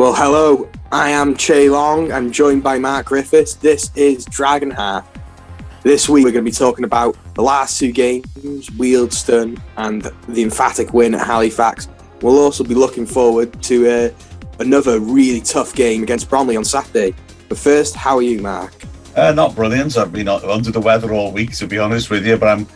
Well, hello. I am Che Long. I'm joined by Mark Griffiths. This is Dragon Heart. This week we're going to be talking about the last two games, Wealdstone and the emphatic win at Halifax. We'll also be looking forward to uh, another really tough game against Bromley on Saturday. But first, how are you, Mark? Uh, not brilliant. I've been under the weather all week, to be honest with you, but I'm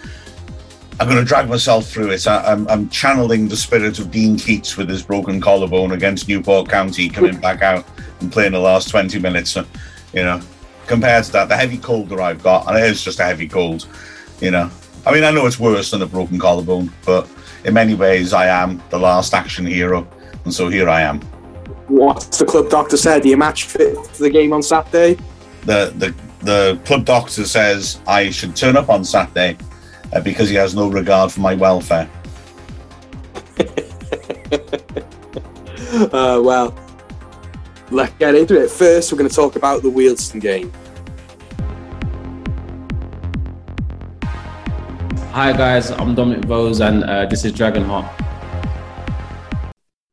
I'm going to drag myself through it. I, am I'm, I'm channeling the spirit of Dean Keates with his broken collarbone against Newport County coming back out and playing the last 20 minutes. So, you know, compared to that, the heavy cold that I've got, and it is just a heavy cold, you know. I mean, I know it's worse than a broken collarbone, but in many ways, I am the last action hero, and so here I am. What's the club doctor said? Are you match fit for the game on Saturday? The the the club doctor says I should turn up on Saturday uh, because he has no regard for my welfare. uh, well, let's get into it. First, we're going to talk about the Wealdstone game. Hi guys, I'm Dominic Vose and uh, this is Dragonheart.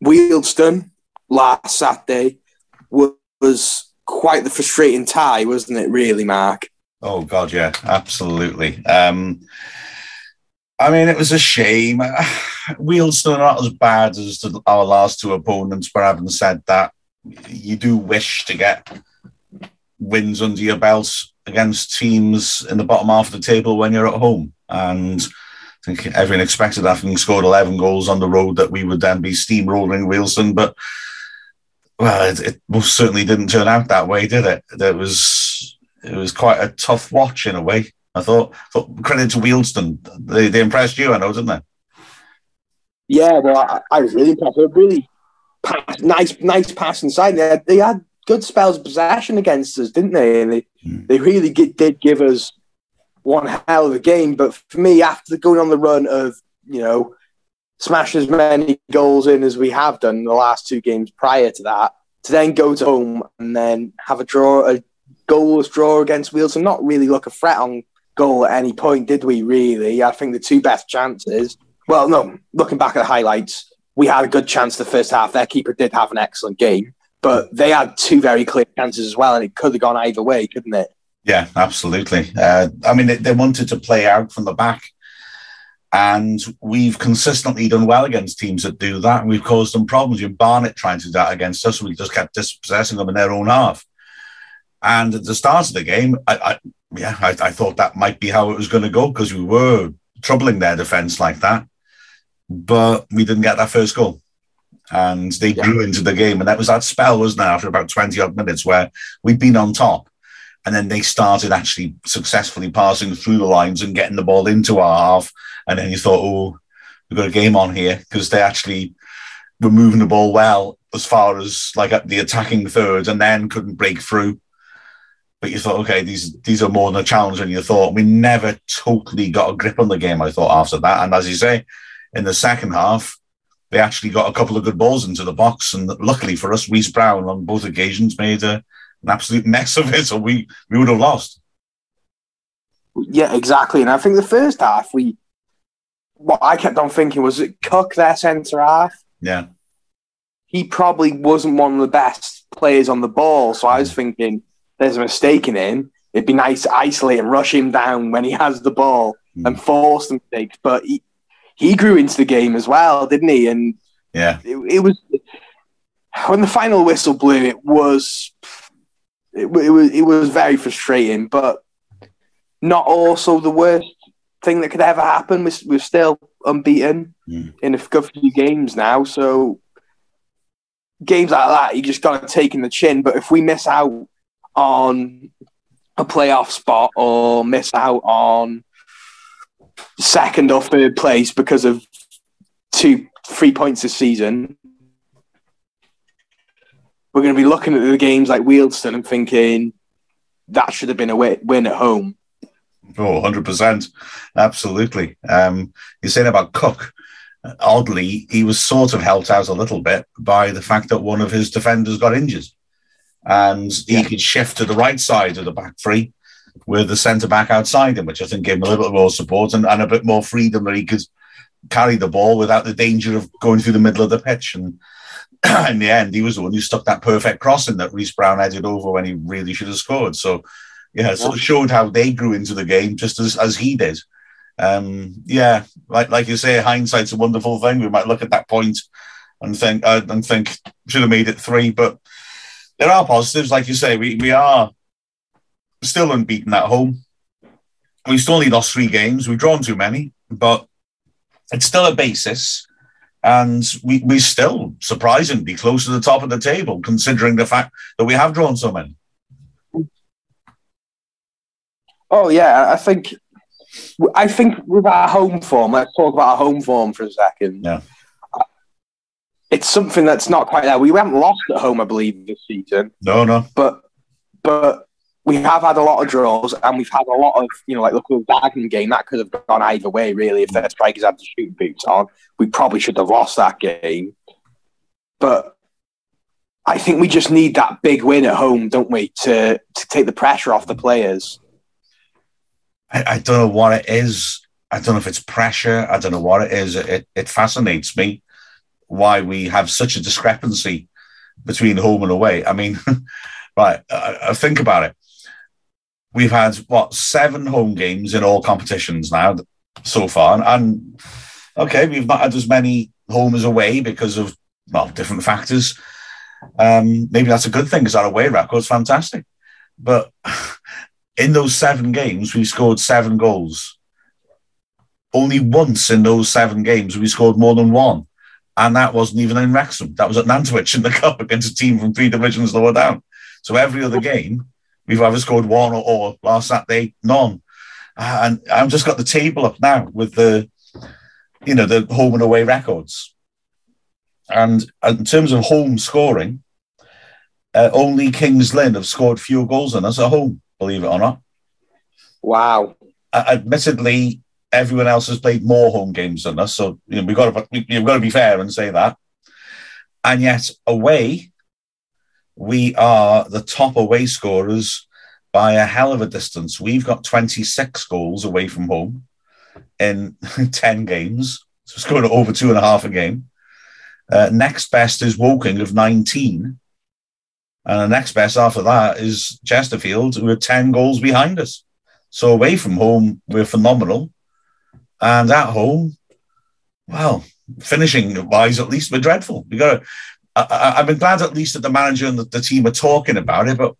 Wealdstone last Saturday was quite the frustrating tie, wasn't it? Really, Mark. Oh God, yeah, absolutely. Um, I mean, it was a shame. Wealdstone are not as bad as our last two opponents, but having said that, you do wish to get wins under your belts against teams in the bottom half of the table when you're at home. And I think everyone expected, having scored 11 goals on the road, that we would then be steamrolling Wilson. But, well, it, it most certainly didn't turn out that way, did it? It was, it was quite a tough watch in a way. I thought, thought credit to Wealdstone. They, they impressed you, I know, didn't they? Yeah, well, I, I was really impressed. Really pass, nice, nice pass inside. They had, they had good spells of possession against us, didn't they? And they, mm. they really get, did give us one hell of a game. But for me, after going on the run of, you know, smash as many goals in as we have done in the last two games prior to that, to then go to home and then have a draw, a goalless draw against Wheels, and not really look a threat on goal at any point, did we? Really, I think the two best chances. Well, no, looking back at the highlights, we had a good chance the first half. Their keeper did have an excellent game, but they had two very clear chances as well, and it could have gone either way, couldn't it? Yeah, absolutely. Uh, I mean, they, wanted to play out from the back. And we've consistently done well against teams that do that. And we've caused them problems. You Barnet trying to do that against us. We just kept dispossessing them in their own half. And at the start of the game, I, I yeah, I, I, thought that might be how it was going to go because we were troubling their defense like that. But we didn't get that first goal. And they yeah. grew into the game. And that was that spell, wasn't it, after about 20 odd minutes where we'd been on top. And then they started actually successfully passing through the lines and getting the ball into our half. And then you thought, oh, we've got a game on here because they actually were moving the ball well as far as like the attacking third and then couldn't break through but you thought, okay, these these are more than a challenge than you thought. We never totally got a grip on the game, I thought, after that. And as you say, in the second half, they actually got a couple of good balls into the box. And luckily for us, Reese Brown on both occasions made a, an absolute mess of it, so we, we would have lost. Yeah, exactly. And I think the first half, we what I kept on thinking was it Cook their centre half. Yeah. He probably wasn't one of the best players on the ball. So I was mm. thinking there's a mistake in him, it'd be nice to isolate and rush him down when he has the ball mm. and force the mistakes. But he, he grew into the game as well, didn't he? And yeah, it, it was when the final whistle blew. It was it, it was it was very frustrating, but not also the worst thing that could ever happen. We're, we're still unbeaten mm. in a good few games now, so games like that you just got to take in the chin. But if we miss out on a playoff spot or miss out on second or third place because of two, three points this season, we're going to be looking at the games like Wealdstone and thinking that should have been a win at home. Oh, 100%. Absolutely. Um, you're saying about Cook. Oddly, he was sort of helped out a little bit by the fact that one of his defenders got injured and he yeah. could shift to the right side of the back three with the centre back outside him, which I think gave him a little bit more support and, and a bit more freedom that he could carry the ball without the danger of going through the middle of the pitch. And in the end, he was the one who stuck that perfect crossing that Reese Brown headed over when he really should have scored. So, yeah, so it showed how they grew into the game just as, as he did. Um, yeah, like like you say, hindsight's a wonderful thing. We might look at that point and think uh, and think should have made it three, but there are positives, like you say. We we are still unbeaten at home. We still only lost three games. We've drawn too many, but it's still a basis. And we, we're still surprisingly close to the top of the table, considering the fact that we have drawn so many. Oh yeah, I think I think with our home form, let's talk about our home form for a second. Yeah. It's something that's not quite there. We haven't lost at home, I believe, this season. No, no. But but we have had a lot of draws and we've had a lot of, you know, like look at the Dagenham game, that could have gone either way, really. If their strikers had the shooting boots on, we probably should have lost that game. But I think we just need that big win at home, don't we, to, to take the pressure off the players. I, I don't know what it is. I don't know if it's pressure. I don't know what it is. It, it fascinates me why we have such a discrepancy between home and away. I mean, right, I think about it we've had what seven home games in all competitions now so far, and, and okay, we've not had as many home as away because of well different factors. Um, maybe that's a good thing because our away record's fantastic, but in those seven games we scored seven goals. Only once in those seven games we scored more than one. And that wasn't even in Wrexham. That was at Nantwich in the cup against a team from three divisions lower down. So every other game, We've either scored one or, or last Saturday, none. Uh, and I've just got the table up now with the, you know, the home and away records. And in terms of home scoring, uh, only Kings Lynn have scored fewer goals than us at home, believe it or not. Wow. Uh, admittedly, everyone else has played more home games than us, so you know, we've got to we've got to be fair and say that. And yet, away, we are the top away scorers by a hell of a distance. We've got 26 goals away from home in 10 games. So it's going over two and a half a game. Uh, next best is Woking of 19. And the next best after that is Chesterfield, who are 10 goals behind us. So away from home, we're phenomenal. And at home, well, finishing wise, at least we're dreadful. We got I, have been glad at least that the manager and the, the, team are talking about it. But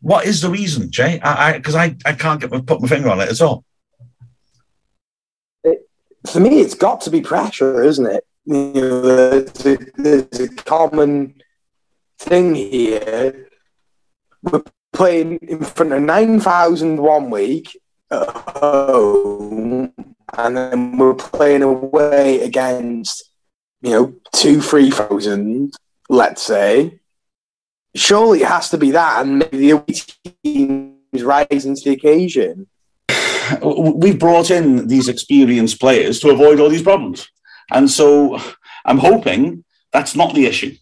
what is the reason, Jay? Because I, I, I, can't get put my finger on it at all. It, for me, it's got to be pressure, isn't it? You know, there's a, there's a common thing here. We're playing in front of 9,000 one week at home, and then we're playing away against, you know, two, 3,000 let's say, surely it has to be that, and maybe the away teams rising to the occasion. We've brought in these experienced players to avoid all these problems. And so I'm hoping that's not the issue.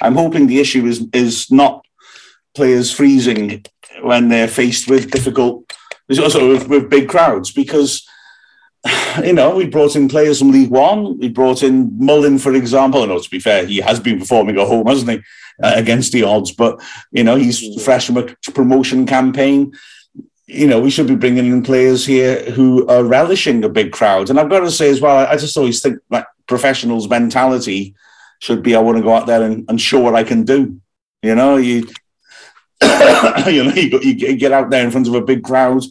I'm hoping the issue is, is not players freezing when they're faced with difficult, also with, with big crowds, because you know, we brought in players from League One. We brought in Mullin, for example. know, to be fair, he has been performing at home, hasn't he, uh, against the odds? But you know, he's fresh from a promotion campaign. You know, we should be bringing in players here who are relishing a big crowd. And I've got to say as well, I just always think that professionals' mentality should be: I want to go out there and, and show what I can do. You know, you you know, you, you get out there in front of a big crowd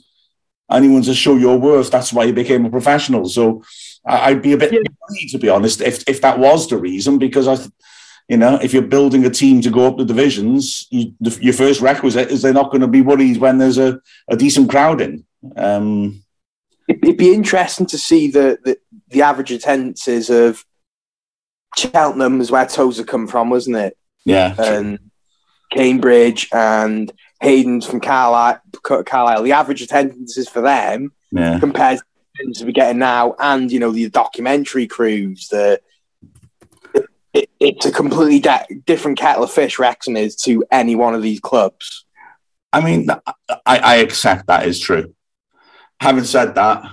anyone to show your worth. That's why you became a professional. So I'd be a bit yeah. to be honest, if if that was the reason, because I, you know, if you're building a team to go up the divisions, you, the, your first requisite is they're not going to be worried when there's a, a decent crowd in. Um, It'd be interesting to see the, the, the average attendances of Cheltenham, is where Tozer come from, wasn't it? Yeah. And Cambridge and Hayden's from Carlisle, Carlisle. The average attendances for them yeah. compared to the we're getting now, and you know the documentary crews. The it, it's a completely de- different kettle of fish. Wrexham is to any one of these clubs. I mean, I, I accept that is true. Having said that,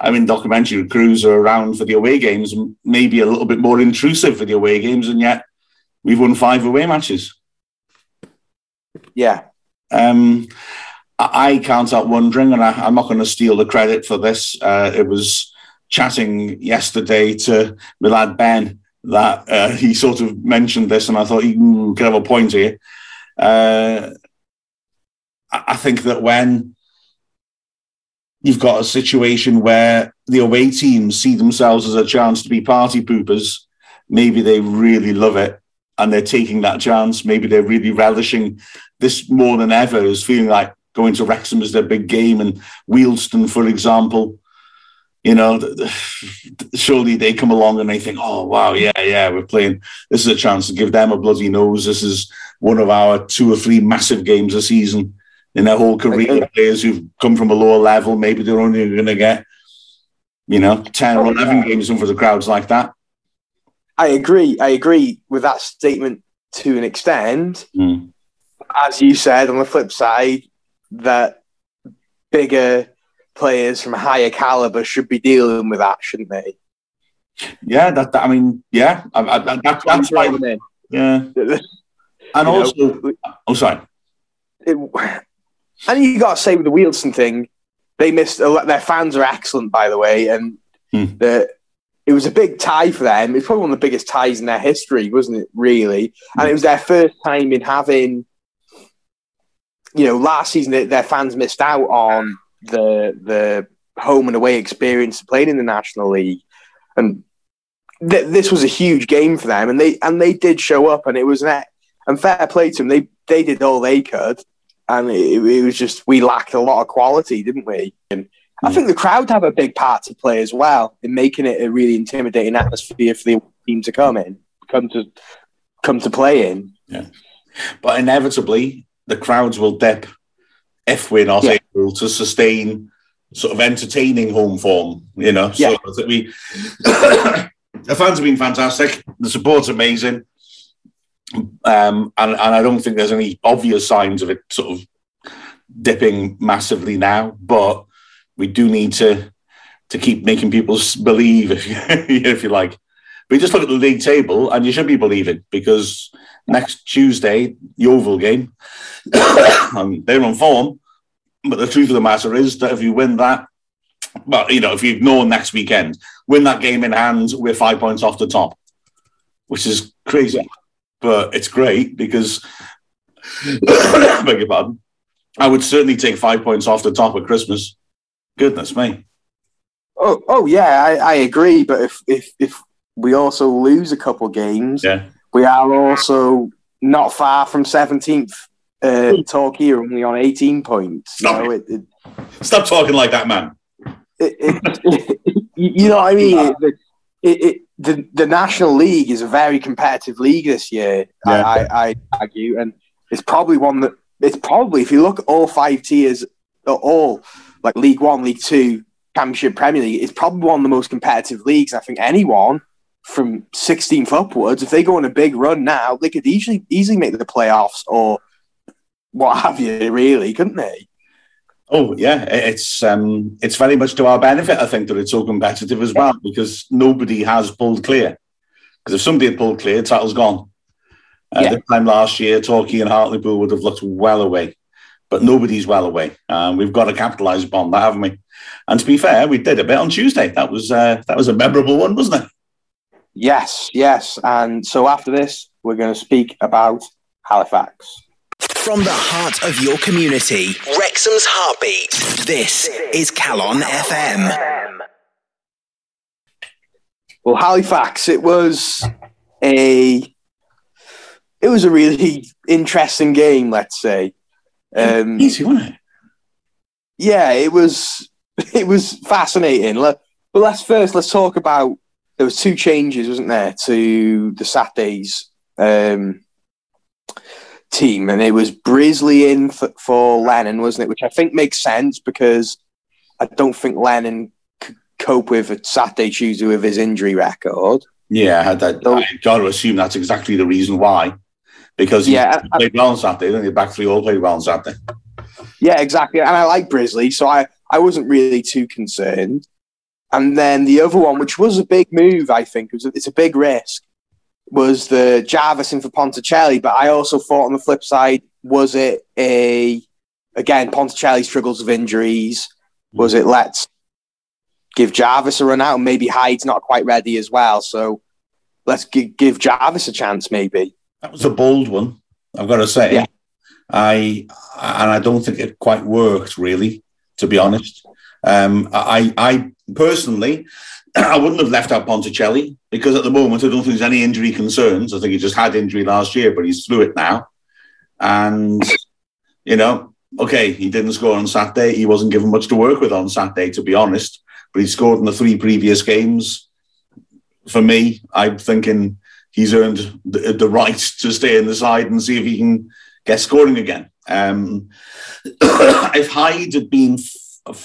I mean, documentary crews are around for the away games, maybe a little bit more intrusive for the away games, and yet we've won five away matches. Yeah. Um, I, can't help wondering, and I, am not going to steal the credit for this. Uh, it was chatting yesterday to my lad Ben that uh, he sort of mentioned this, and I thought he could have a point here. Uh, I think that when you've got a situation where the away teams see themselves as a chance to be party poopers, maybe they really love it and they're taking that chance. Maybe they're really relishing this more than ever, is feeling like going to Wrexham is their big game and Wealdstone, for example. You know, surely they come along and they think, oh, wow, yeah, yeah, we're playing. This is a chance to give them a bloody nose. This is one of our two or three massive games a season in their whole career. Players who've come from a lower level, maybe they're only going to get, you know, 10 or 11 games in for the crowds like that. I agree. I agree with that statement to an extent. Mm. As you said, on the flip side, that bigger players from higher caliber should be dealing with that, shouldn't they? Yeah, that, that I mean, yeah, I, I, that, that's, that's why. Yeah, and also, know, oh, sorry. It, and you got to say with the Wealdstone thing, they missed. Their fans are excellent, by the way, and hmm. the it was a big tie for them. It's probably one of the biggest ties in their history, wasn't it? Really, and it was their first time in having. You know, last season their fans missed out on the the home and away experience playing in the National League, and th- this was a huge game for them. And they and they did show up, and it was an and fair play to them. They they did all they could, and it, it was just we lacked a lot of quality, didn't we? And I hmm. think the crowd have a big part to play as well in making it a really intimidating atmosphere for the team to come in, come to come to play in. Yeah, but inevitably the crowds will dip if we're not yeah. able to sustain sort of entertaining home form. You know, so yeah. we the fans have been fantastic. The support's amazing. Um, and, and I don't think there's any obvious signs of it sort of dipping massively now, but we do need to to keep making people believe, if you, if you like. But just look at the league table, and you should be believing because next Tuesday, Yeovil game, um, they're on form. But the truth of the matter is that if you win that, well, you know, if you ignore next weekend, win that game in hand, we're five points off the top, which is crazy. But it's great because, beg your pardon, I would certainly take five points off the top at Christmas. Goodness me. Oh, oh yeah, I, I agree. But if, if if we also lose a couple games, yeah. We are also not far from seventeenth. Uh, Torquay are only on eighteen points. Stop, so it, it, Stop talking like that, man. It, you know what I mean? the the National League is a very competitive league this year. Yeah. I, I argue, and it's probably one that it's probably if you look at all five tiers, all like League One, League Two, Championship, Premier League, it's probably one of the most competitive leagues. I think anyone from 16th upwards, if they go on a big run now, they could easily easily make the playoffs or what have you, really, couldn't they? Oh yeah, it's um, it's very much to our benefit. I think that it's so competitive as well because nobody has pulled clear. Because if somebody had pulled clear, title's gone. Uh, yeah. This time last year, Torquay and Hartlepool would have looked well away but nobody's well away. Um, we've got to capitalise upon that, haven't we? And to be fair, we did a bit on Tuesday. That was uh, that was a memorable one, wasn't it? Yes, yes. And so after this, we're going to speak about Halifax. From the heart of your community, Wrexham's heartbeat. This is Calon FM. Well, Halifax, it was a it was a really interesting game, let's say. Um, Easy, wasn't it? Yeah, it was. It was fascinating. But let's first let's talk about. There was two changes, wasn't there, to the Saturdays um, team, and it was Brisley in for, for Lennon, wasn't it? Which I think makes sense because I don't think Lennon could cope with a Saturday Tuesday with his injury record. Yeah, I had that. So, I got to assume that's exactly the reason why because he yeah, played well on Saturday, then the back three all played well on Saturday. Yeah, exactly. And I like Brisley, so I, I wasn't really too concerned. And then the other one, which was a big move, I think, it was a, it's a big risk, was the Jarvis in for Ponticelli, but I also thought on the flip side, was it a again Ponticelli struggles with injuries? Was it let's give Jarvis a run out? Maybe Hyde's not quite ready as well, so let's g- give Jarvis a chance. Maybe that was a bold one. I've got to say, yeah. I and I don't think it quite worked really, to be honest. Um, I, I personally, I wouldn't have left out Ponticelli because at the moment I don't think there's any injury concerns. I think he just had injury last year, but he's through it now. And you know, okay, he didn't score on Saturday. He wasn't given much to work with on Saturday, to be honest. But he scored in the three previous games. For me, I'm thinking he's earned the, the right to stay in the side and see if he can get scoring again. Um, if Hyde had been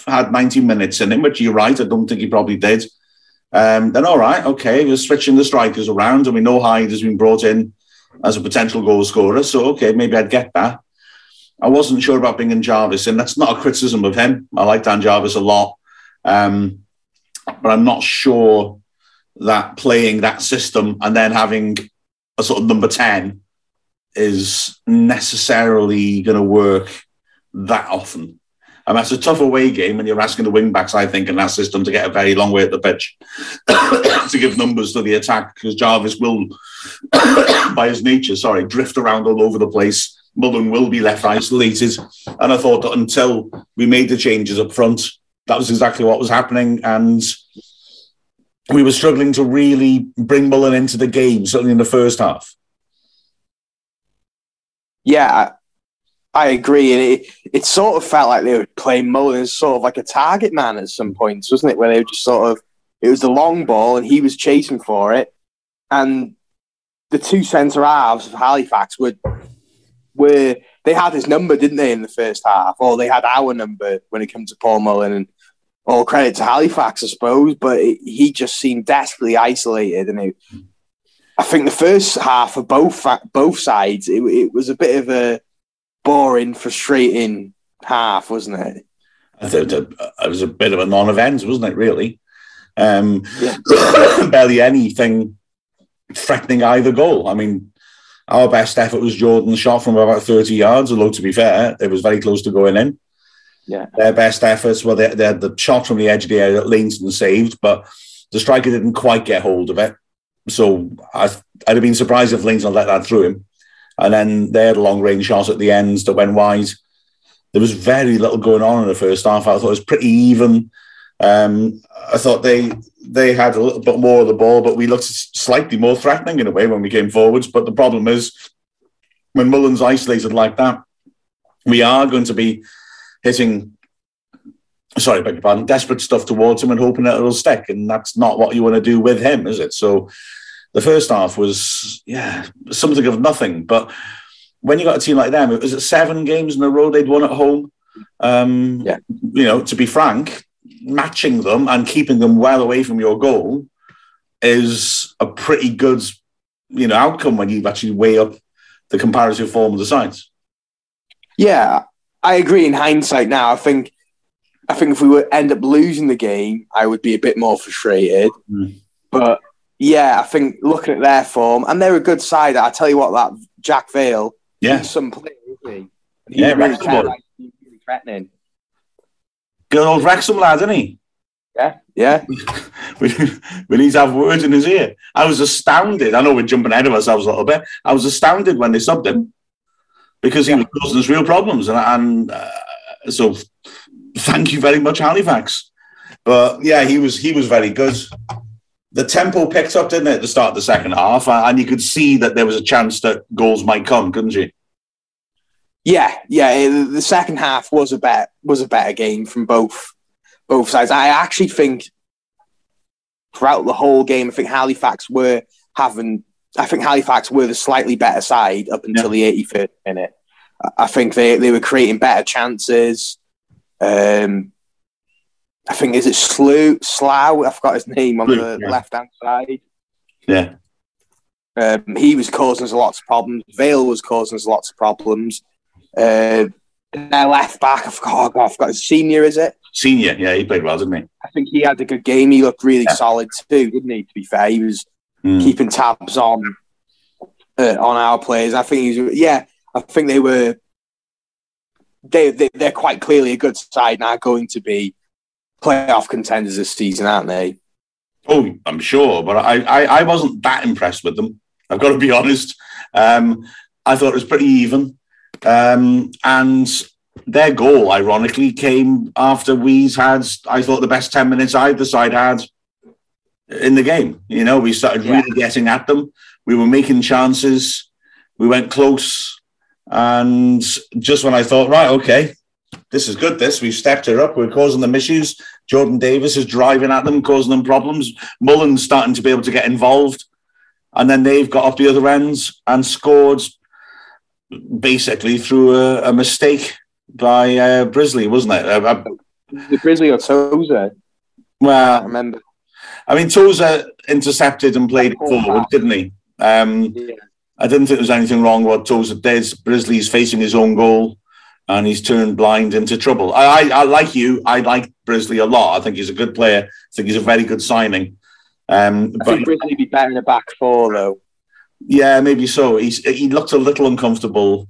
had 90 minutes in him, which you're right, I don't think he probably did. Um, then all right, okay, we're switching the strikers around, and we know Hyde has been brought in as a potential goal scorer. So okay, maybe I'd get that. I wasn't sure about bringing Jarvis in. That's not a criticism of him. I like Dan Jarvis a lot, um, but I'm not sure that playing that system and then having a sort of number ten is necessarily going to work that often. And that's a tough away game, and you're asking the wing backs, I think, in that system to get a very long way at the pitch to give numbers to the attack because Jarvis will, by his nature, sorry, drift around all over the place. Mullin will be left isolated. And I thought that until we made the changes up front, that was exactly what was happening. And we were struggling to really bring Mullin into the game, certainly in the first half. Yeah, I agree, and it, it sort of felt like they were playing Mullin as sort of like a target man at some points, wasn't it? Where they were just sort of it was the long ball, and he was chasing for it, and the two centre halves of Halifax were were they had his number, didn't they, in the first half, or they had our number when it comes to Paul Mullin, and all credit to Halifax, I suppose, but it, he just seemed desperately isolated, and it, I think the first half of both both sides, it, it was a bit of a boring, frustrating half, wasn't it? it was a bit of a non-event, wasn't it? Really, um, yeah. barely anything threatening either goal. I mean, our best effort was Jordan's shot from about thirty yards. Although to be fair, it was very close to going in. Yeah, their best efforts were they, they had the shot from the edge of the area that Lainton saved, but the striker didn't quite get hold of it. So I, would have been surprised if Lainton let that through him. And then they had a long range shot at the ends that went wide. There was very little going on in the first half. I thought it was pretty even. Um, I thought they they had a little bit more of the ball, but we looked slightly more threatening in a way when we came forwards. But the problem is, when Mullin's isolated like that, we are going to be hitting, sorry, beg your pardon, desperate stuff towards him and hoping that it'll stick. And that's not what you want to do with him, is it? So the first half was yeah something of nothing. But when you got a team like them, it was seven games in a row they'd won at home. Um, yeah. You know, to be frank, matching them and keeping them well away from your goal is a pretty good you know outcome when you actually weigh up the comparative form of the sides. Yeah, I agree. In hindsight, now I think I think if we would end up losing the game, I would be a bit more frustrated. Mm. But yeah, I think looking at their form, and they're a good side. I tell you what, that Jack Vale, yeah, some player, isn't he? yeah, really Wrexham. really threatening. Good old Wrexham lad, isn't he? Yeah, yeah. we, we need to have words in his ear. I was astounded. I know we're jumping ahead of ourselves a little bit. I was astounded when they subbed him because he yeah. was causing us real problems, and, and uh, so thank you very much, Halifax. But yeah, he was he was very good the tempo picked up, didn't it, at the start of the second half? And you could see that there was a chance that goals might come, couldn't you? Yeah, yeah. The second half was a better was a better game from both both sides. I actually think throughout the whole game, I think Halifax were having. I think Halifax were the slightly better side up until yeah. the 83rd minute. I think they, they were creating better chances. Um, I think is it Slew Slough? I forgot his name on the yeah. left hand side. Yeah. Um, he was causing us lots of problems. Vale was causing us lots of problems. Uh, their left back, I forgot, oh God, I forgot his senior, is it? Senior, yeah, he played well, didn't he? I think he had a good game. He looked really yeah. solid too, didn't he? To be fair, he was mm. keeping tabs on uh, on our players. I think he's yeah. I think they were they, they they're quite clearly a good side now, going to be playoff contenders this season, aren't they? Oh, I'm sure, but I, I, I wasn't that impressed with them. I've got to be honest. Um, I thought it was pretty even, um, and their goal, ironically, came after we's had. I thought the best ten minutes either side had in the game. You know, we started yeah. really getting at them. We were making chances. We went close. And just when I thought, right, okay, this is good, this, we've stepped her up, we're causing them issues. Jordan Davies is driving at them, causing them problems. Mullin's starting to be able to get involved. And then they've got off the other ends and scored basically through a, a mistake by uh, Brisley, wasn't it? Uh, uh the Brisley or Tozer? Well, I remember. I mean, Tozer intercepted and played it forward, didn't he? Um, yeah. I didn't think there was anything wrong with what Tozer did. Brisley's facing his own goal and he's turned blind into trouble. I, I, I, like you. I like Brisley a lot. I think he's a good player. I think he's a very good signing. Um, I but, think Brisley be better in the back four, though. Yeah, maybe so. He's, he looked a little uncomfortable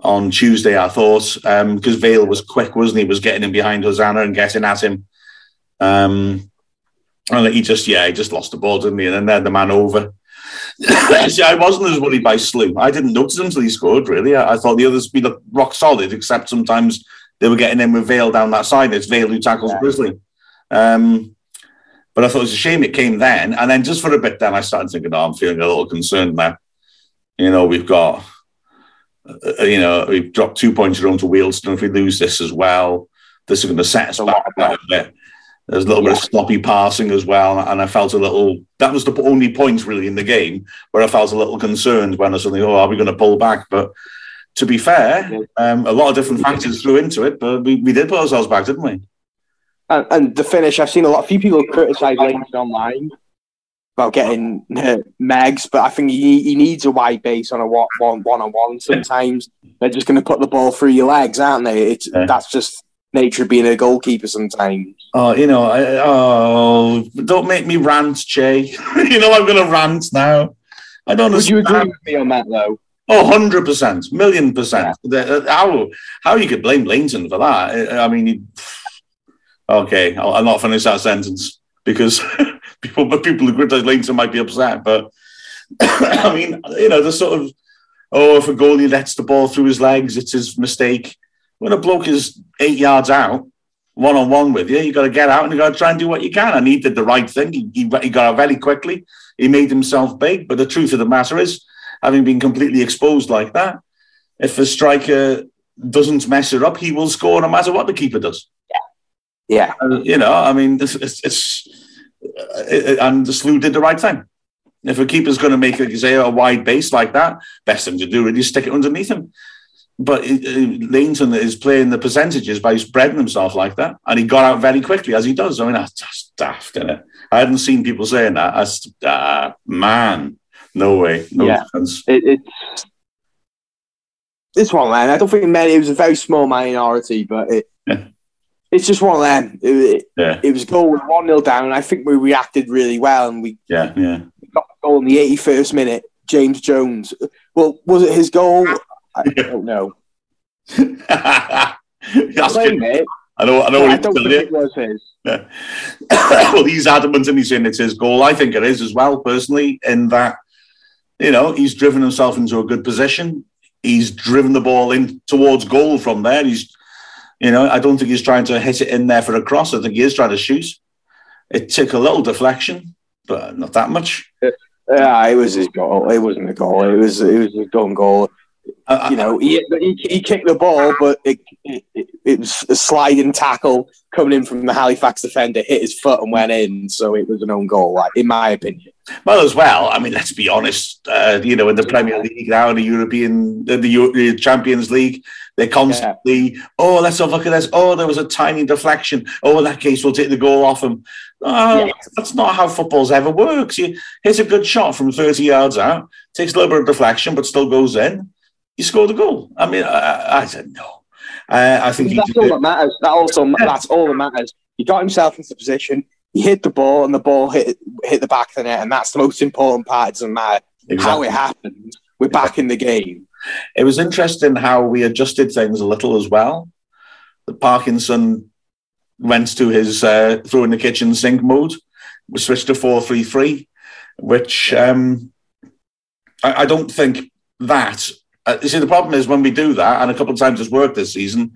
on Tuesday, I thought, because um, Vale was quick, wasn't he? he? Was getting in behind Hosannah and getting at him. Um, and he just, yeah, he just lost the ball, didn't he? And then they're the man over. See, I wasn't as worried by Slew. I didn't notice until he scored, really. I, I thought the others be rock solid, except sometimes they were getting in with Vale down that side. It's Vale who tackles yeah. Brisley. Um, but I thought it was a shame it came then. And then just for a bit, then I started thinking, oh, I'm feeling a little concerned now. You know, we've got, uh, you know, we've dropped two points around to Wealdstone. If we lose this as well, this is going to set us back a bit. There's a little yeah. bit of sloppy passing as well, and I felt a little. That was the only point really in the game where I felt a little concerned when I suddenly, oh, are we going to pull back? But to be fair, um, a lot of different factors threw into it, but we, we did pull ourselves back, didn't we? And, and the finish, I've seen a lot. A few people criticise Lainton online about getting uh, Megs, but I think he, he needs a wide base on a one on one. Sometimes they're just going to put the ball through your legs, aren't they? It's yeah. that's just nature of being a goalkeeper sometimes. Oh, you know, I, oh, don't make me rant, Jay. you know, I'm going to rant now. I don't. Would you agree with me on that, though? Oh, 100 percent, million percent. Yeah. How how you could blame Lainton for that? I mean, okay, I'll, I'll not finish that sentence because people, but people who criticize Lainton might be upset. But I mean, you know, the sort of oh, if a goalie lets the ball through his legs, it's his mistake when a bloke is eight yards out, one on one with you, you got to get out and you got to try and do what you can. And he did the right thing. He, he, he got out very quickly. He made himself big. But the truth of the matter is, having been completely exposed like that, if a striker doesn't mess it up, he will score no matter what the keeper does. Yeah. Yeah. Uh, you know, I mean, it's, it's, it's it, and the Slew did the right thing. If a keeper's going to make, like you say, a wide base like that, best thing to do really is stick it underneath him. But Lainton is playing the percentages by spreading himself like that, and he got out very quickly as he does. I mean, that's just daft, isn't it? I hadn't seen people saying that. That's uh, man, no way, no yeah. It, it's it's one man. I don't think many. It was a very small minority, but it, yeah. it's just one of them. It, yeah. it was goal with one 0 down. and I think we reacted really well, and we yeah yeah got the goal in the eighty first minute. James Jones. Well, was it his goal? I don't know. I know, I know. I don't think it was his. Yeah. well, he's adamant and he's saying it's his goal. I think it is as well, personally, in that you know he's driven himself into a good position. He's driven the ball in towards goal from there. He's, you know, I don't think he's trying to hit it in there for a cross. I think he is trying to shoot. It took a little deflection, but not that much. Yeah, it was his goal. It wasn't a goal. It was it was a gun goal. Uh, you know, he, he, he, kicked the ball, but it, it, it, was a sliding tackle coming in from the Halifax defender, hit his foot and went in. So it was an own goal, like, in my opinion. Well, as well, I mean, let's be honest. Uh, you know, in the Premier League now, in the European, the, the Champions League, they're constantly, yeah. oh, let's have a look at this. Oh, there was a tiny deflection. Oh, in that case, we'll take the goal off him. Oh, yeah. That's not how football's ever works. You hit a good shot from 30 yards out, takes a little bit of deflection, but still goes in he scored a goal. I mean, I, I said no. Uh, I think that's all that matters. That also yeah. that's all that matters. He got himself into position. He hit the ball, and the ball hit hit the back of the net, and that's the most important part. It doesn't matter exactly. how it happened. we're back in the game. It was interesting how we adjusted things a little as well. The Parkinson went to his uh, throw in the kitchen sink mode. We switched to four three three, which um, I, I, don't think that. Uh, you see, the problem is when we do that, and a couple of times it's worked this season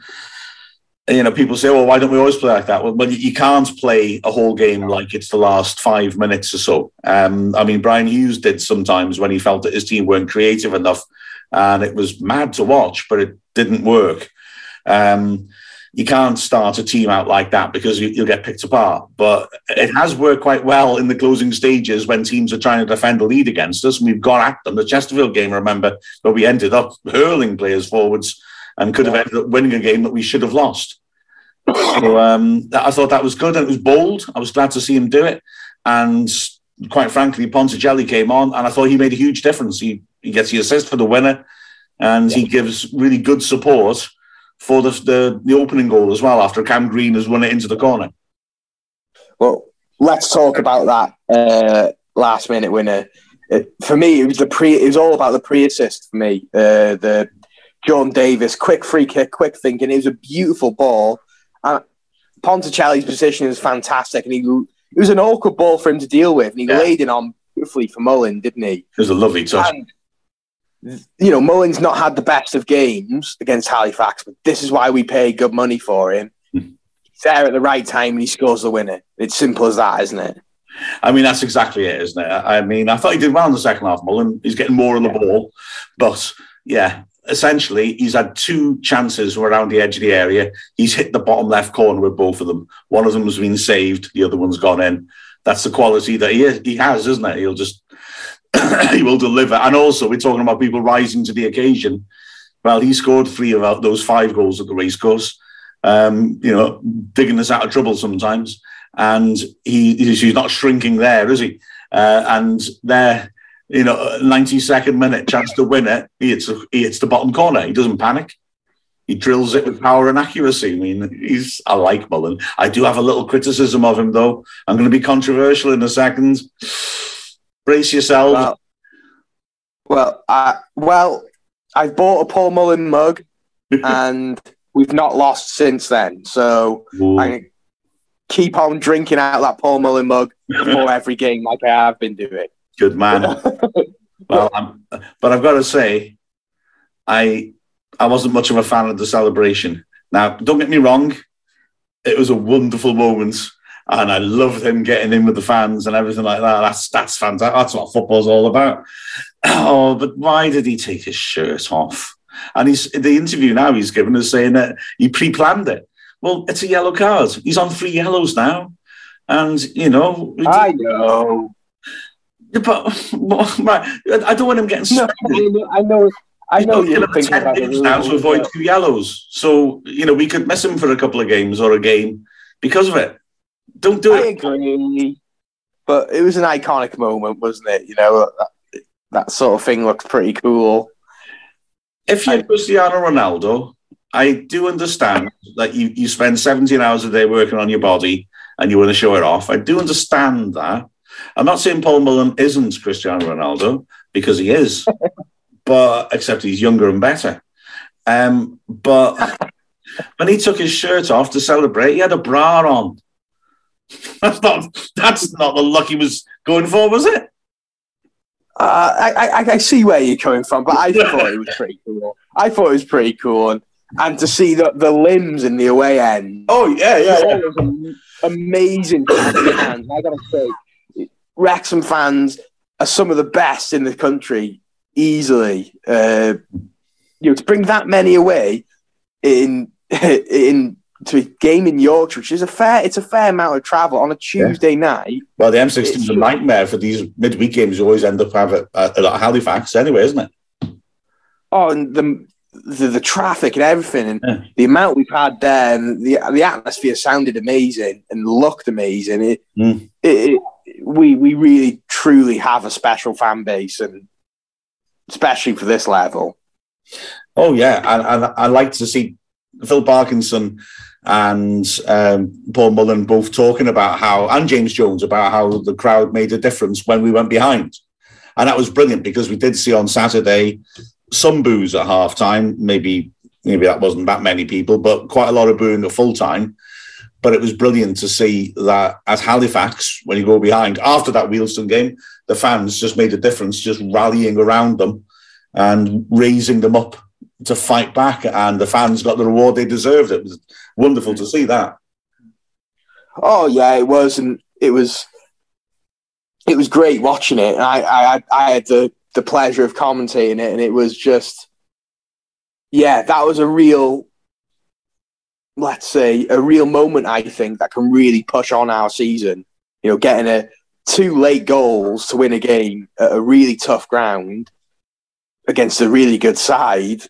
you know, people say, "Well, why don't we always play like that?" Well, you can't play a whole game like it's the last five minutes or so. Um, I mean, Bryan Hughes did sometimes when he felt that his team weren't creative enough, and it was mad to watch, but it didn't work. Um, you can't start a team out like that because you, will get picked apart. But it has worked quite well in the closing stages when teams are trying to defend a lead against us, and we've gone at them. The Chesterfield game, remember, where we ended up hurling players forwards and could have ended up winning a game that we should have lost. So um, I thought that was good and it was bold. I was glad to see him do it. And quite frankly, Ponticelli came on and I thought he made a huge difference. He, he gets the assist for the winner and yeah. he gives really good support for the, the, the opening goal as well after Cam Green has run it into the corner. Well, let's talk about that uh, last minute winner. It, for me, it was the pre. It was all about the pre-assist for me. Uh, the John Davis quick free kick, quick thinking. It was a beautiful ball and Ponticelli's position is fantastic, and he it was an awkward ball for him to deal with, and he yeah. laid it on beautifully for Mullin, didn't he? It was a lovely touch. And, you know, Mullin's not had the best of games against Halifax, but this is why we pay good money for him. Hmm. He's there at the right time and he scores the winner. It's simple as that, isn't it? I mean, that's exactly it, isn't it? I mean, I thought he did well in the second half, Mullin. He's getting more on the ball, but yeah, essentially he's had two chances around the edge of the area. He's hit the bottom left corner with both of them. One of them has been saved, the other one's gone in. That's the quality that he, he has, isn't it? He'll just he will deliver. And also, we're talking about people rising to the occasion. Well, he scored three of those five goals at the racecourse. Um, you know, digging us out of trouble sometimes, and he he's not shrinking there, is he? Uh, and there you know, 92nd minute chance to win it. He hits, he hits the bottom corner. He doesn't panic. He drills it with power and accuracy. I mean, he's I like Mullin. I do have a little criticism of him though. I'm going to be controversial in a second. Brace yourself. Well, well, I, well, I've bought a Paul Mullin mug, and we've not lost since then. So Ooh. I keep on drinking out that Paul Mullin mug before every game, like I have been doing. Good man. well, I'm, but I've got to say, I I wasn't much of a fan of the celebration. Now, don't get me wrong, it was a wonderful moment, and I love him getting in with the fans and everything like that. That's that's fantastic. That's what football's all about. Oh, but why did he take his shirt off? And he's the interview now he's given us saying that he pre-planned it. Well, it's a yellow card. He's on three yellows now, and you know. I know. But, I don't want him getting. No, I know. I know you're thinking about games now to avoid two yellows. So you know we could miss him for a couple of games or a game because of it. Don't do I it. Agree, but it was an iconic moment, wasn't it? You know that, that sort of thing looks pretty cool. If you're I, Cristiano Ronaldo, I do understand that you, you spend 17 hours a day working on your body and you want to show it off. I do understand that. I'm not saying Paul Mullin isn't Cristiano Ronaldo because he is, but except he's younger and better. Um, but when he took his shirt off to celebrate, he had a bra on. That's not that's not the look he was going for, was it? Uh, I, I, I see where you're coming from, but I thought it was pretty cool. I thought it was pretty cool, and, and to see the, the limbs in the away end. Oh yeah, yeah, yeah. amazing. fans. I gotta say, Wrexham fans are some of the best in the country, easily. Uh, you know, to bring that many away in in to a game in Yorkshire, which is a fair, it's a fair amount of travel on a Tuesday yeah. night. Well, the M16 is a nightmare for these midweek games. You always end up having at, at Halifax anyway, isn't it? Oh, and the the, the traffic and everything, and yeah. the amount we've had there, and the the atmosphere sounded amazing and looked amazing. It, mm. it, it we we really truly have a special fan base, and especially for this level. Oh yeah, and, and I like to see Phil Parkinson and um, Paul Mullin both talking about how, and James Jones about how the crowd made a difference when we went behind. And that was brilliant because we did see on Saturday some boos at half time. Maybe maybe that wasn't that many people, but quite a lot of booing at full time. But it was brilliant to see that at Halifax, when you go behind, after that Wealdstone game, the fans just made a difference, just rallying around them and raising them up to fight back. And the fans got the reward they deserved. It was wonderful to see that. Oh yeah, it was, and it was it was great watching it. I I, I had the the pleasure of commentating it, and it was just yeah, that was a real let's say, a real moment, I think, that can really push on our season. You know, getting a two late goals to win a game at a really tough ground against a really good side.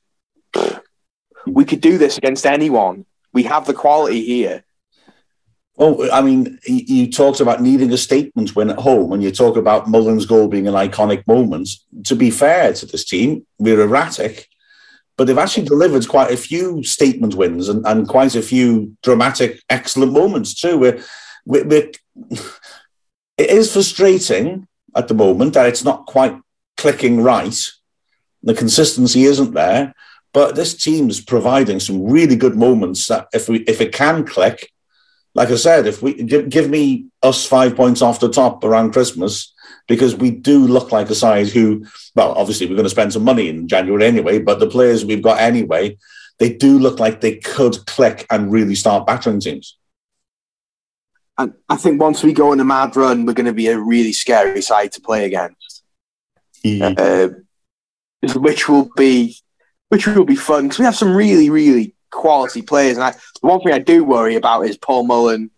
We could do this against anyone. We have the quality here. Oh, I mean, you talked about needing a statement win at home, and you talk about Mullin's goal being an iconic moment. To be fair to this team, we're erratic but they've actually delivered quite a few statement wins and, and quite a few dramatic, excellent moments too. We're, we're, we're, it is frustrating at the moment that it's not quite clicking right. The consistency isn't there, but this team's providing some really good moments that if we if it can click, like I said, if we give, give me us five points off the top around Christmas, because we do look like a side who, well, obviously we're going to spend some money in January anyway, but the players we've got anyway, they do look like they could click and really start battering teams. And I think once we go on a mad run, we're going to be a really scary side to play against, mm. uh, which will be which will be fun because we have some really really quality players. And I, the one thing I do worry about is Paul Mullin.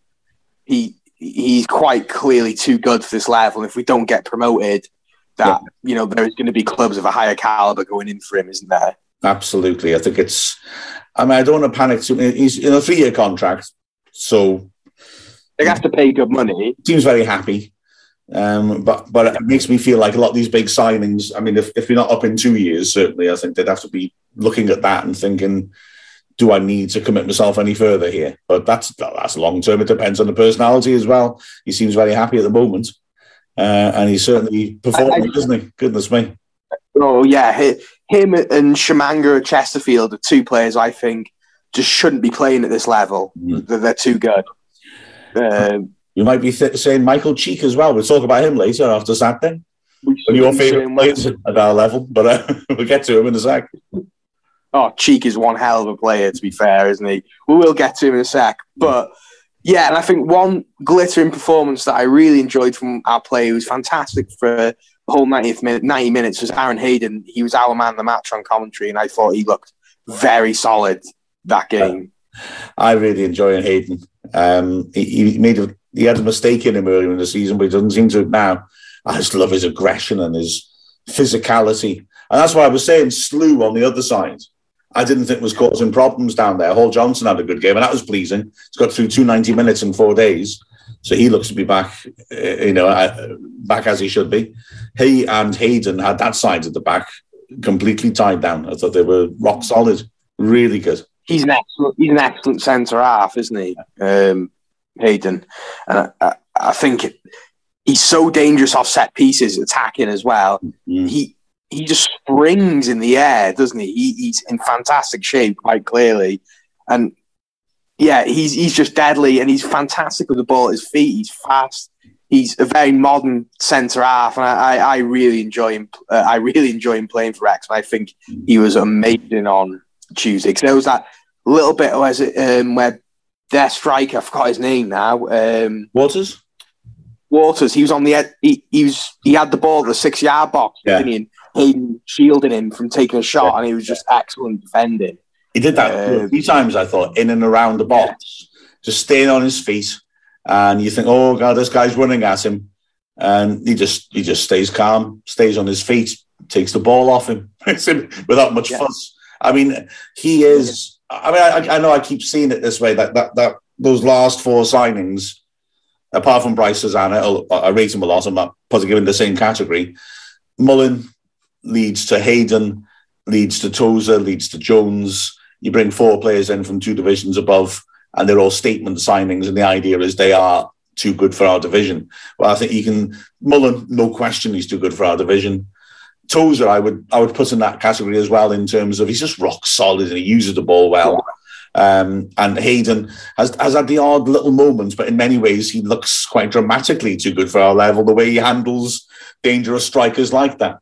He he's quite clearly too good for this level. And if we don't get promoted, that yeah. you know there's going to be clubs of a higher caliber going in for him, isn't there? Absolutely. I think it's. I mean, I don't want to panic. Too, he's in a three-year contract, so they have to pay good money. Seems very happy. Um, but but it makes me feel like a lot of these big signings. I mean, if, if you're not up in two years, certainly, I think they'd have to be looking at that and thinking, do I need to commit myself any further here? But that's that's long term. It depends on the personality as well. He seems very happy at the moment, uh, and he's certainly performing, I, isn't he? Goodness me. Oh yeah, him and Tshimanga Chesterfield are two players I think just shouldn't be playing at this level. Mm. They're, they're, too good. Um, you might be th- saying Michael Cheek as well. We'll talk about him later after Saturday. Your favourite players at our level, but uh, we'll get to him in a sec. Oh, Cheek is one hell of a player, to be fair, isn't he? We will get to him in a sec. But yeah, and I think one glittering performance that I really enjoyed from our player who was fantastic for the whole 90th minute, 90 minutes was Aaron Hayden. He was our man of the match on commentary, and I thought he looked very solid that game. I really enjoy Hayden. Um, he, he, made a, he had a mistake in him earlier in the season, but he doesn't seem to now. I just love his aggression and his physicality. And that's why I was saying Slew on the other side. I didn't think was causing problems down there. Hall Johnson had a good game, and that was pleasing. He's got through 290 minutes in four days, so he looks to be back, uh, you know, uh, back as he should be. He and Hayden had that side of the back completely tied down. I thought they were rock solid, really good. He's an excellent, he's an excellent centre half, isn't he, um, Hayden? And I, I, think he's so dangerous off set pieces, attacking as well. Mm. He he just springs in the air, doesn't he? he? He's in fantastic shape, quite clearly, and yeah, he's he's just deadly, and he's fantastic with the ball at his feet. He's fast. He's a very modern centre half, and I, I, I really enjoy him. Uh, I really enjoy him playing for X, and I think he was amazing on Tuesday. Because there was that little bit was it um, where their striker, I forgot his name now. Um, Waters. Waters. He was on the he, he was he had the ball at the six yard box, yeah. and Hayden shielding him from taking a shot, yeah. and he was just excellent defending. He did that uh, a few times, I thought, in and around the box, yeah. just staying on his feet. And you think, oh god, this guy's running at him, and he just he just stays calm, stays on his feet, takes the ball off him without much yeah. fuss. I mean, he is. I mean, I, I, know I keep seeing it this way that that that those last four signings, apart from Bryce Hosannah, I rate him a lot. I'm not putting him in the same category. Mullin, leads to Hayden, leads to Tozer, leads to Jones. You bring four players in from two divisions above, and they're all statement signings. And the idea is they are too good for our division. Well, I think you can Mullin, no question, he's too good for our division. Tozer, I would I would put in that category as well in terms of he's just rock solid and he uses the ball well. Um, and Hayden has has had the odd little moments, but in many ways he looks quite dramatically too good for our level. The way he handles dangerous strikers like that.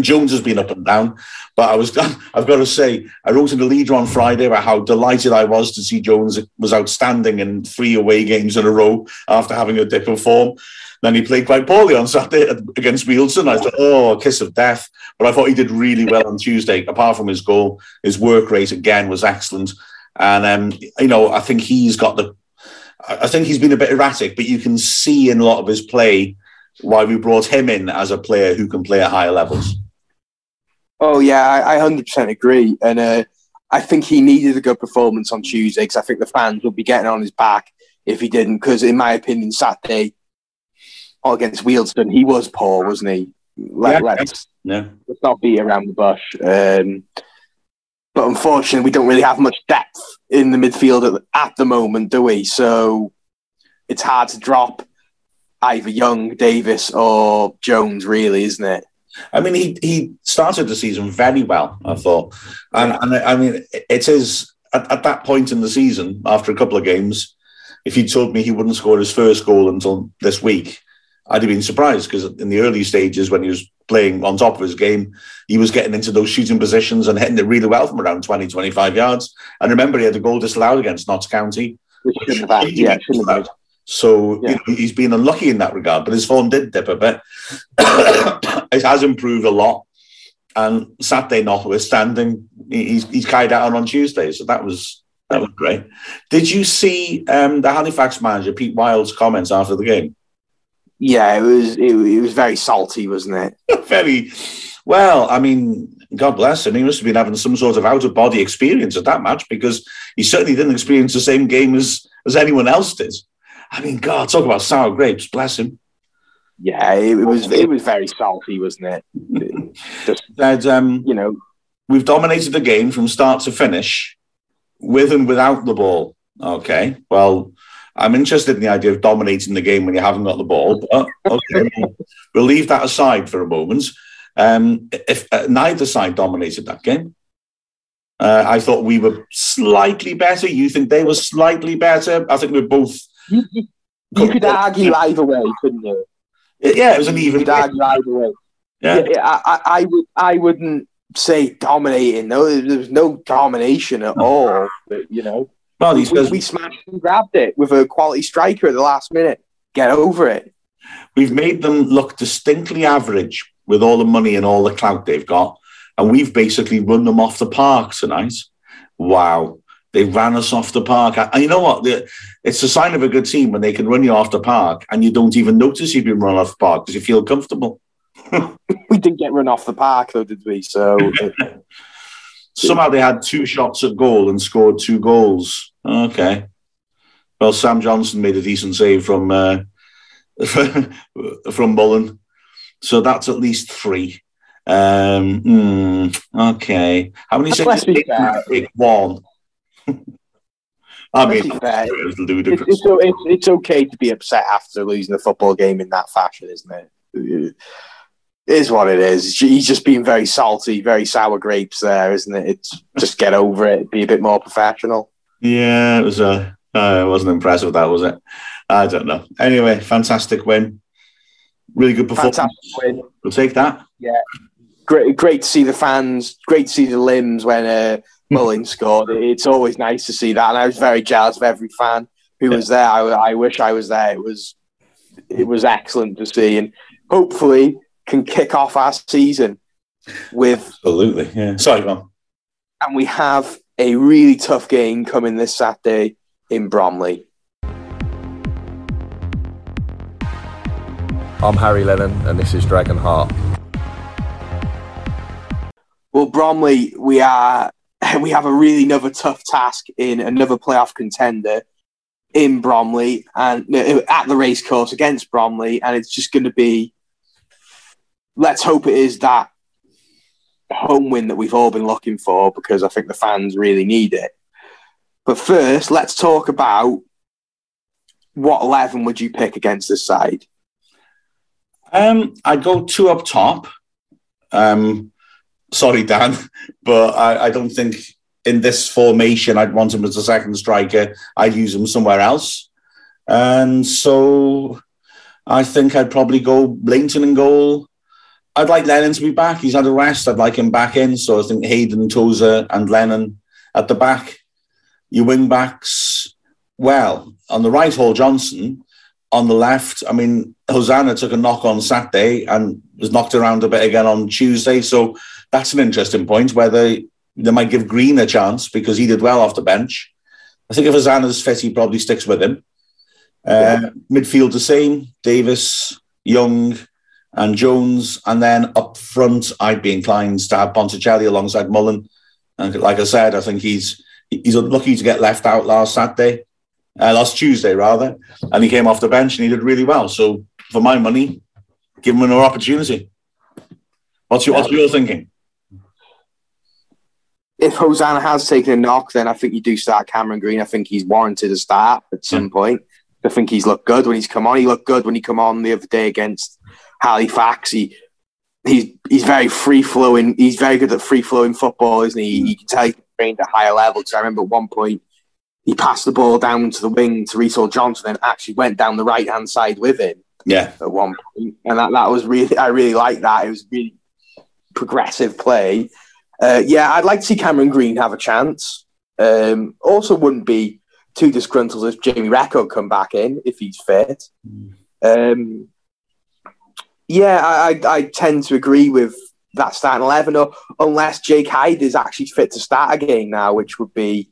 Jones has been up and down, but I was I've got to say I wrote in the leader on Friday about how delighted I was to see Jones was outstanding in three away games in a row after having a dip of form. Then he played quite poorly on Saturday against Wealdstone. I thought, oh, a kiss of death. But I thought he did really well on Tuesday. Apart from his goal, his work rate again was excellent. And um, you know, I think he's got the. I think he's been a bit erratic, but you can see in a lot of his play why we brought him in as a player who can play at higher levels. Oh yeah, I, I 100% agree, and uh, I think he needed a good performance on Tuesday because I think the fans would be getting on his back if he didn't. Because in my opinion, Saturday against Wealdstone, he was poor, wasn't he? Let, yeah, let's, yeah. let's not beat around the bush. Um, but unfortunately, we don't really have much depth in the midfield at, at the moment, do we? So it's hard to drop either Young, Davies, or Jones, really, isn't it? I mean, he he started the season very well, I thought, and and I mean, it is at, at that point in the season after a couple of games. If you told me he wouldn't score his first goal until this week, I'd have been surprised because in the early stages when he was playing on top of his game, he was getting into those shooting positions and hitting it really well from around 20, 25 yards. And remember, he had a goal disallowed against Notts County. yeah, so yeah. you know, he's been unlucky in that regard, but his form did dip a bit. it has improved a lot. And Saturday notwithstanding, he's, he's carried out on Tuesday. So that was that was great. Did you see um, the Halifax manager, Pete Wild's comments after the game? Yeah, it was it, it was very salty, wasn't it? very well. I mean, God bless him. He must have been having some sort of out of body experience at that match because he certainly didn't experience the same game as as anyone else did. I mean, God, talk about sour grapes. Bless him. Yeah, it, was it was very salty, wasn't it? Just that um, you know, we've dominated the game from start to finish, with and without the ball. Okay, well, I'm interested in the idea of dominating the game when you haven't got the ball, but okay, we'll leave that aside for a moment. Um, if uh, neither side dominated that game, uh, I thought we were slightly better. You think they were slightly better? I think we're both you, you, you could argue either way, couldn't you? Yeah, it was an even. You could argue either way. Yeah, yeah I, I, would. I wouldn't say dominating. No, there was no domination at all. But, you know, well, we, we, we smashed and grabbed it with a quality striker at the last minute. Get over it. We've made them look distinctly average with all the money and all the clout they've got, and we've basically run them off the park tonight. Wow. They ran us off the park. And you know what? It's a sign of a good team when they can run you off the park and you don't even notice you've been run off the park because you feel comfortable. we didn't get run off the park though, did we? So somehow they had two shots at goal and scored two goals. Okay. Well, Sam Johnson made a decent save from uh, from Mullin, so that's at least three. Um, mm, okay. How many saves? One. I mean, it's, ludicrous. It's, it's, it's, okay to be upset after losing a football game in that fashion, isn't it? It is what it is. He's just being very salty, very sour grapes there, isn't it? It's just get over it, be a bit more professional. Yeah, it was a. Uh, I wasn't impressed with that, was it? I don't know. Anyway, fantastic win. Really good performance. Fantastic win. We'll take that. Yeah. Great, great to see the fans. Great to see the limbs when uh, Mullin scored. It's always nice to see that, and I was very jealous of every fan who was there. I, I wish I was there. It was it was excellent to see, and hopefully can kick off our season with absolutely. Yeah, sorry, man. And we have a really tough game coming this Saturday in Bromley. I'm Harry Lennon, and this is Dragon Heart. Well, Bromley, we are we have a really another tough task in another playoff contender in Bromley and at the racecourse against Bromley, and it's just going to be. Let's hope it is that home win that we've all been looking for because I think the fans really need it. But first, let's talk about what eleven would you pick against this side? Um, I'd go two up top. Um, sorry, Dan, but I, I don't think in this formation I'd want him as a second striker. I'd use him somewhere else. And so I think I'd probably go Lainton in goal. I'd like Lennon to be back. He's had a rest. I'd like him back in. So I think Hayden, Tozer, and Lennon at the back. Your wing backs, well, on the right, Hall Johnson. On the left, I mean, Hosannah took a knock on Saturday and was knocked around a bit again on Tuesday. So that's an interesting point whether they might give Green a chance because he did well off the bench. I think if Hosannah's fit, he probably sticks with him. Uh, yeah. Midfield the same Davies, Young, and Jones. And then up front, I'd be inclined to have Ponticelli alongside Mullin. And like I said, I think he's he's unlucky to get left out last Saturday, uh, last Tuesday rather, and he came off the bench and he did really well. So for my money, give him another opportunity. What's your, what's your thinking? If Hosannah has taken a knock, then I think you do start Cameron Green. I think he's warranted a start at some yeah. point. I think he's looked good when he's come on. He looked good when he come on the other day against Halifax. He he's he's very free flowing. He's very good at free flowing football, isn't he? Hmm. You can tell he's trained at a higher level. Because I remember at one point he passed the ball down to the wing to Reece Johnson and actually went down the right hand side with him. Yeah, at one point, and that, that was really I really like that. It was really progressive play. Uh, yeah, I'd like to see Cameron Green have a chance. Um, also, wouldn't be too disgruntled if Jamie Reckord come back in if he's fit. Um, yeah, I, I, I, tend to agree with that starting eleven, or, unless Jake Hyde is actually fit to start again now, which would be.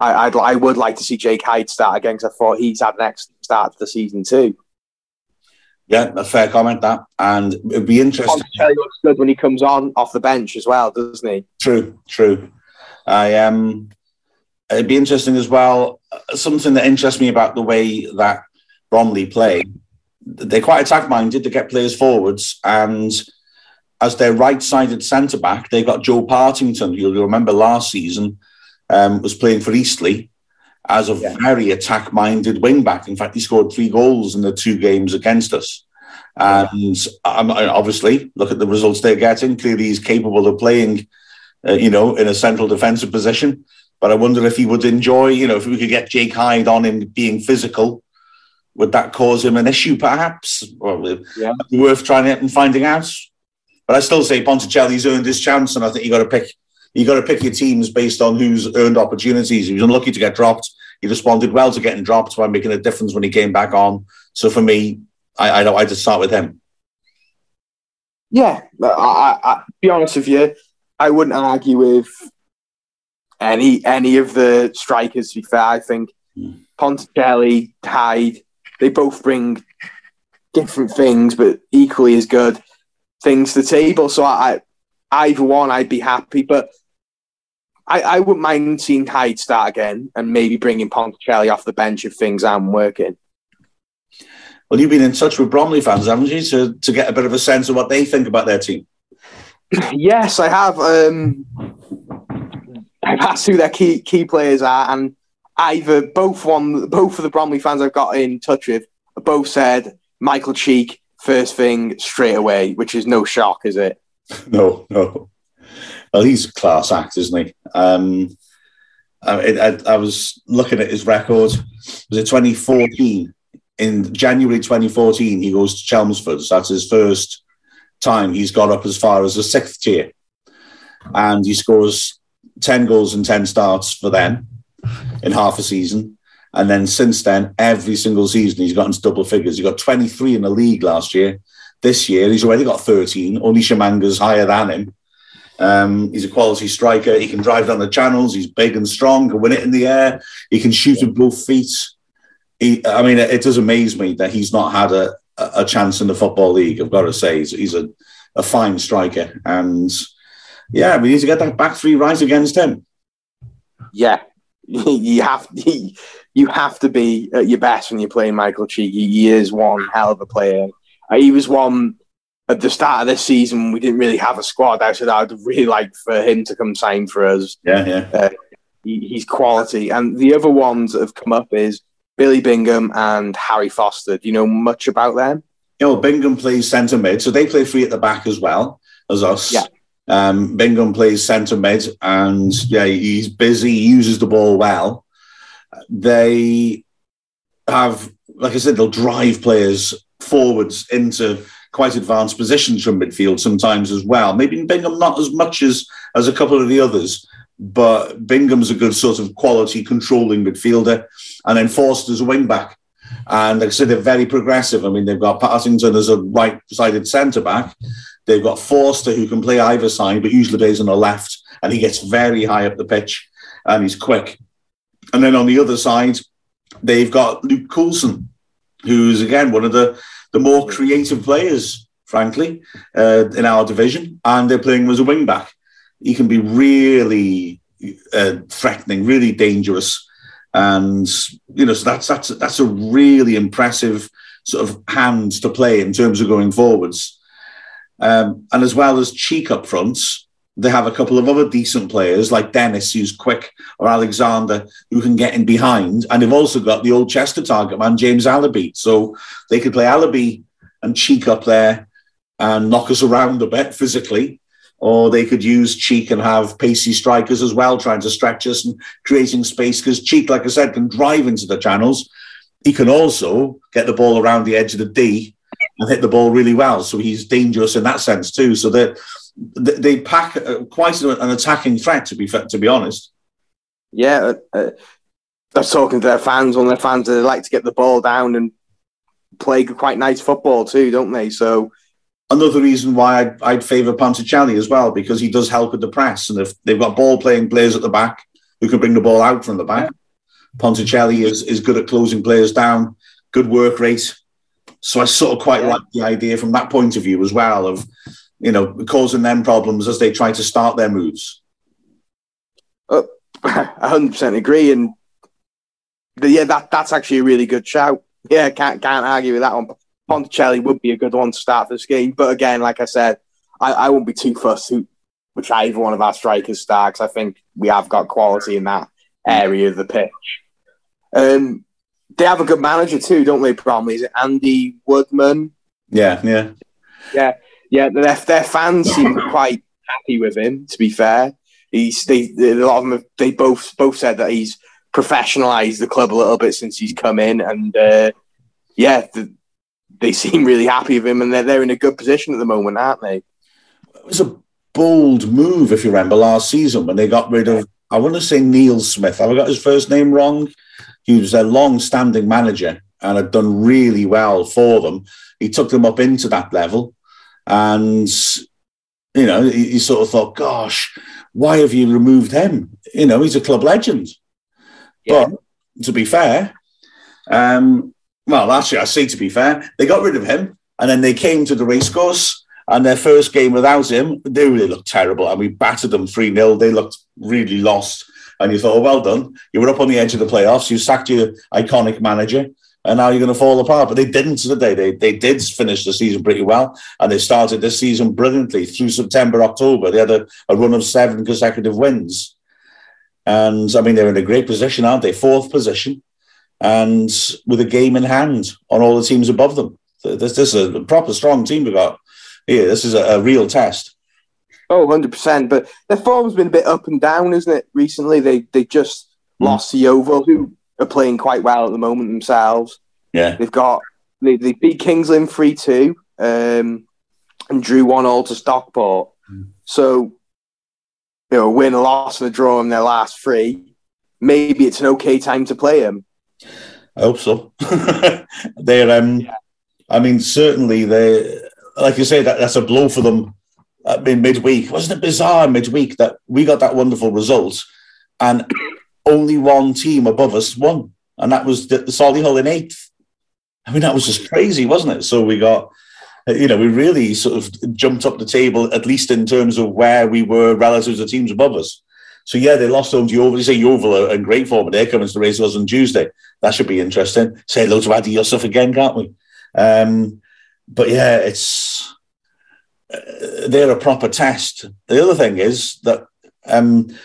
I, I'd, I would like to see Jake Hyde start again because I thought he's had an excellent start to the season too. Yeah, a fair comment that, and it'd be interesting. He looks good when he comes on off the bench as well, doesn't he? True, true. I um, it'd be interesting as well. Something that interests me about the way that Bromley play they're quite attack minded to get players forwards. And as their right sided centre back, they've got Joe Partington, you'll remember last season, um, was playing for Eastleigh as a yeah. very attack minded wing back. In fact, he scored three goals in the two games against us. And um, obviously, look at the results they're getting. Clearly, he's capable of playing, uh, you know, in a central defensive position. But I wonder if he would enjoy, you know, if we could get Jake Hyde on him being physical would that cause him an issue, perhaps? Or yeah. worth trying it and finding out. But I still say Ponticelli's earned his chance, and I think you got to pick you got to pick your teams based on who's earned opportunities. He was unlucky to get dropped. He responded well to getting dropped by making a difference when he came back on. So for me, I I, I just start with him. Yeah, I, I, I be honest with you, I wouldn't argue with any any of the strikers. To be fair, I think mm. Ponticelli, Hyde, they both bring different things, but equally as good things to the table. So I, either one, I'd be happy. But I, I wouldn't mind seeing Hyde start again and maybe bringing Ponticelli off the bench if things aren't working. Well, you've been in touch with Bromley fans, haven't you, to, to get a bit of a sense of what they think about their team? yes, I have. Um, I've asked who their key key players are, and either both one both of the Bromley fans I've got in touch with both said Michael Cheek first thing straight away, which is no shock, is it? No, no. Well, he's a class act, isn't he? Um, I, I, I was looking at his record. Was it 2014? In January 2014, he goes to Chelmsford. So that's his first time he's got up as far as the sixth tier. And he scores 10 goals and 10 starts for them in half a season. And then since then, every single season, he's got into double figures. He got 23 in the league last year. This year, he's already got 13. Only Tshimanga's higher than him. Um, he's a quality striker. He can drive down the channels. He's big and strong, can win it in the air. He can shoot with both feet. He, I mean, it, does amaze me that he's not had a, a chance in the Football League. I've got to say, he's, he's a, a fine striker. And yeah, we need to get that back three right against him. Yeah, you have to, you have to be at your best when you're playing Michael Cheek. He is one hell of a player. Uh, he was one at the start of this season. We didn't really have a squad. I said I'd really like for him to come sign for us. Yeah, yeah. Uh, he, he's quality. And the other ones that have come up is Billy Bingham and Harry Foster. Do you know much about them? You know, Bingham plays centre mid, so they play free at the back as well as us. Yeah. Um, Bingham plays centre mid, and yeah, he's busy. He uses the ball well. They have, like I said, they'll drive players forwards into quite advanced positions from midfield sometimes as well. Maybe Bingham not as much as as a couple of the others, but Bingham's a good sort of quality controlling midfielder, and then Forster's a wing back. And like I said, they're very progressive. I mean, they've got Partington as a right-sided centre back. They've got Forster who can play either side, but usually plays on the left, and he gets very high up the pitch, and he's quick. And then on the other side, they've got Luke Coulson, who's again one of the the more creative players, frankly, uh, in our division, and they're playing him as a wing back. He can be really uh, threatening, really dangerous, and you know, so that's that's that's a really impressive sort of hand to play in terms of going forwards. Um, and as well as Cheek up fronts, they have a couple of other decent players like Dennis, who's quick, or Alexander, who can get in behind. And they've also got the old Chester target man, James Alabi. So they could play Alabi and Cheek up there and knock us around a bit physically. Or they could use Cheek and have pacey strikers as well, trying to stretch us and creating space. Because Cheek, like I said, can drive into the channels. He can also get the ball around the edge of the D and hit the ball really well. So he's dangerous in that sense too. So they they pack quite an attacking threat. To be to be honest. Yeah, uh, uh, they're talking to their fans. When their fans they like to get the ball down and play quite nice football too, don't they? So another reason why I'd, I'd favour Ponticelli as well because he does help with the press, and if they've got ball playing players at the back who can bring the ball out from the back, Ponticelli is is good at closing players down, good work rate. So I sort of quite yeah. like the idea from that point of view as well of you know causing them problems as they try to start their moves. Uh, I hundred percent agree, and the, yeah, that that's actually a really good shout. Yeah, can't can't argue with that one. Ponticelli would be a good one to start this game, but again, like I said, I, I won't be too fussed who, which either one of our strikers starts. I think we have got quality in that area of the pitch. Um, they have a good manager too, don't they? Bromley is it Andy Woodman? Yeah, yeah, yeah, yeah. Their their fans seem quite happy with him. To be fair, he's they a lot of them have, they both both said that he's professionalized the club a little bit since he's come in, and uh, yeah, the, they seem really happy with him, and they're they're in a good position at the moment, aren't they? It was a bold move, if you remember, last season when they got rid of. I want to say Neil Smith. Have I got his first name wrong? He was their long-standing manager and had done really well for them. He took them up into that level, and you know, he, he sort of thought, "Gosh, why have you removed him? You know, he's a club legend." Yeah. But to be fair, um, well, actually, I say to be fair, they got rid of him, and then they came to the racecourse. And their first game without him, they really looked terrible. And we battered them 3 0. They looked really lost and you thought, oh, well done. You were up on the edge of the playoffs. You sacked your iconic manager, and now you're going to fall apart. But they didn't, today. they? They, did finish the season pretty well, and they started this season brilliantly through September, October. They had a, a run of seven consecutive wins. And I mean, they're in a great position, aren't they? Fourth position, and with a game in hand on all the teams above them. This, this is a proper strong team we got here. This is a, a real test. Oh, 100%. But their form's been a bit up and down, isn't it, recently? They they just mm. lost Yeovil, who are playing quite well at the moment themselves. Yeah. They've got, they, they beat Lynn 3 2 um, and drew 1 all to Stockport. Mm. So, you know, win, a loss, and a draw in their last three. Maybe it's an okay time to play them. I hope so. They're, um, yeah. I mean, certainly they, like you say, that, that's a blow for them uh, in midweek. Wasn't it bizarre midweek that we got that wonderful result and only one team above us won, and that was the, the Solihull in eighth. I mean, that was just crazy, wasn't it? So we got, uh, you know, we really sort of jumped up the table, at least in terms of where we were relative to teams above us. So yeah, they lost home to Yeovil. You say Yeovil are in great form, but they're coming to the us on Tuesday. That should be interesting. Say hello to Adi Yusuf again, can't we? Um, but yeah, it's they're a proper test. The other thing is that um,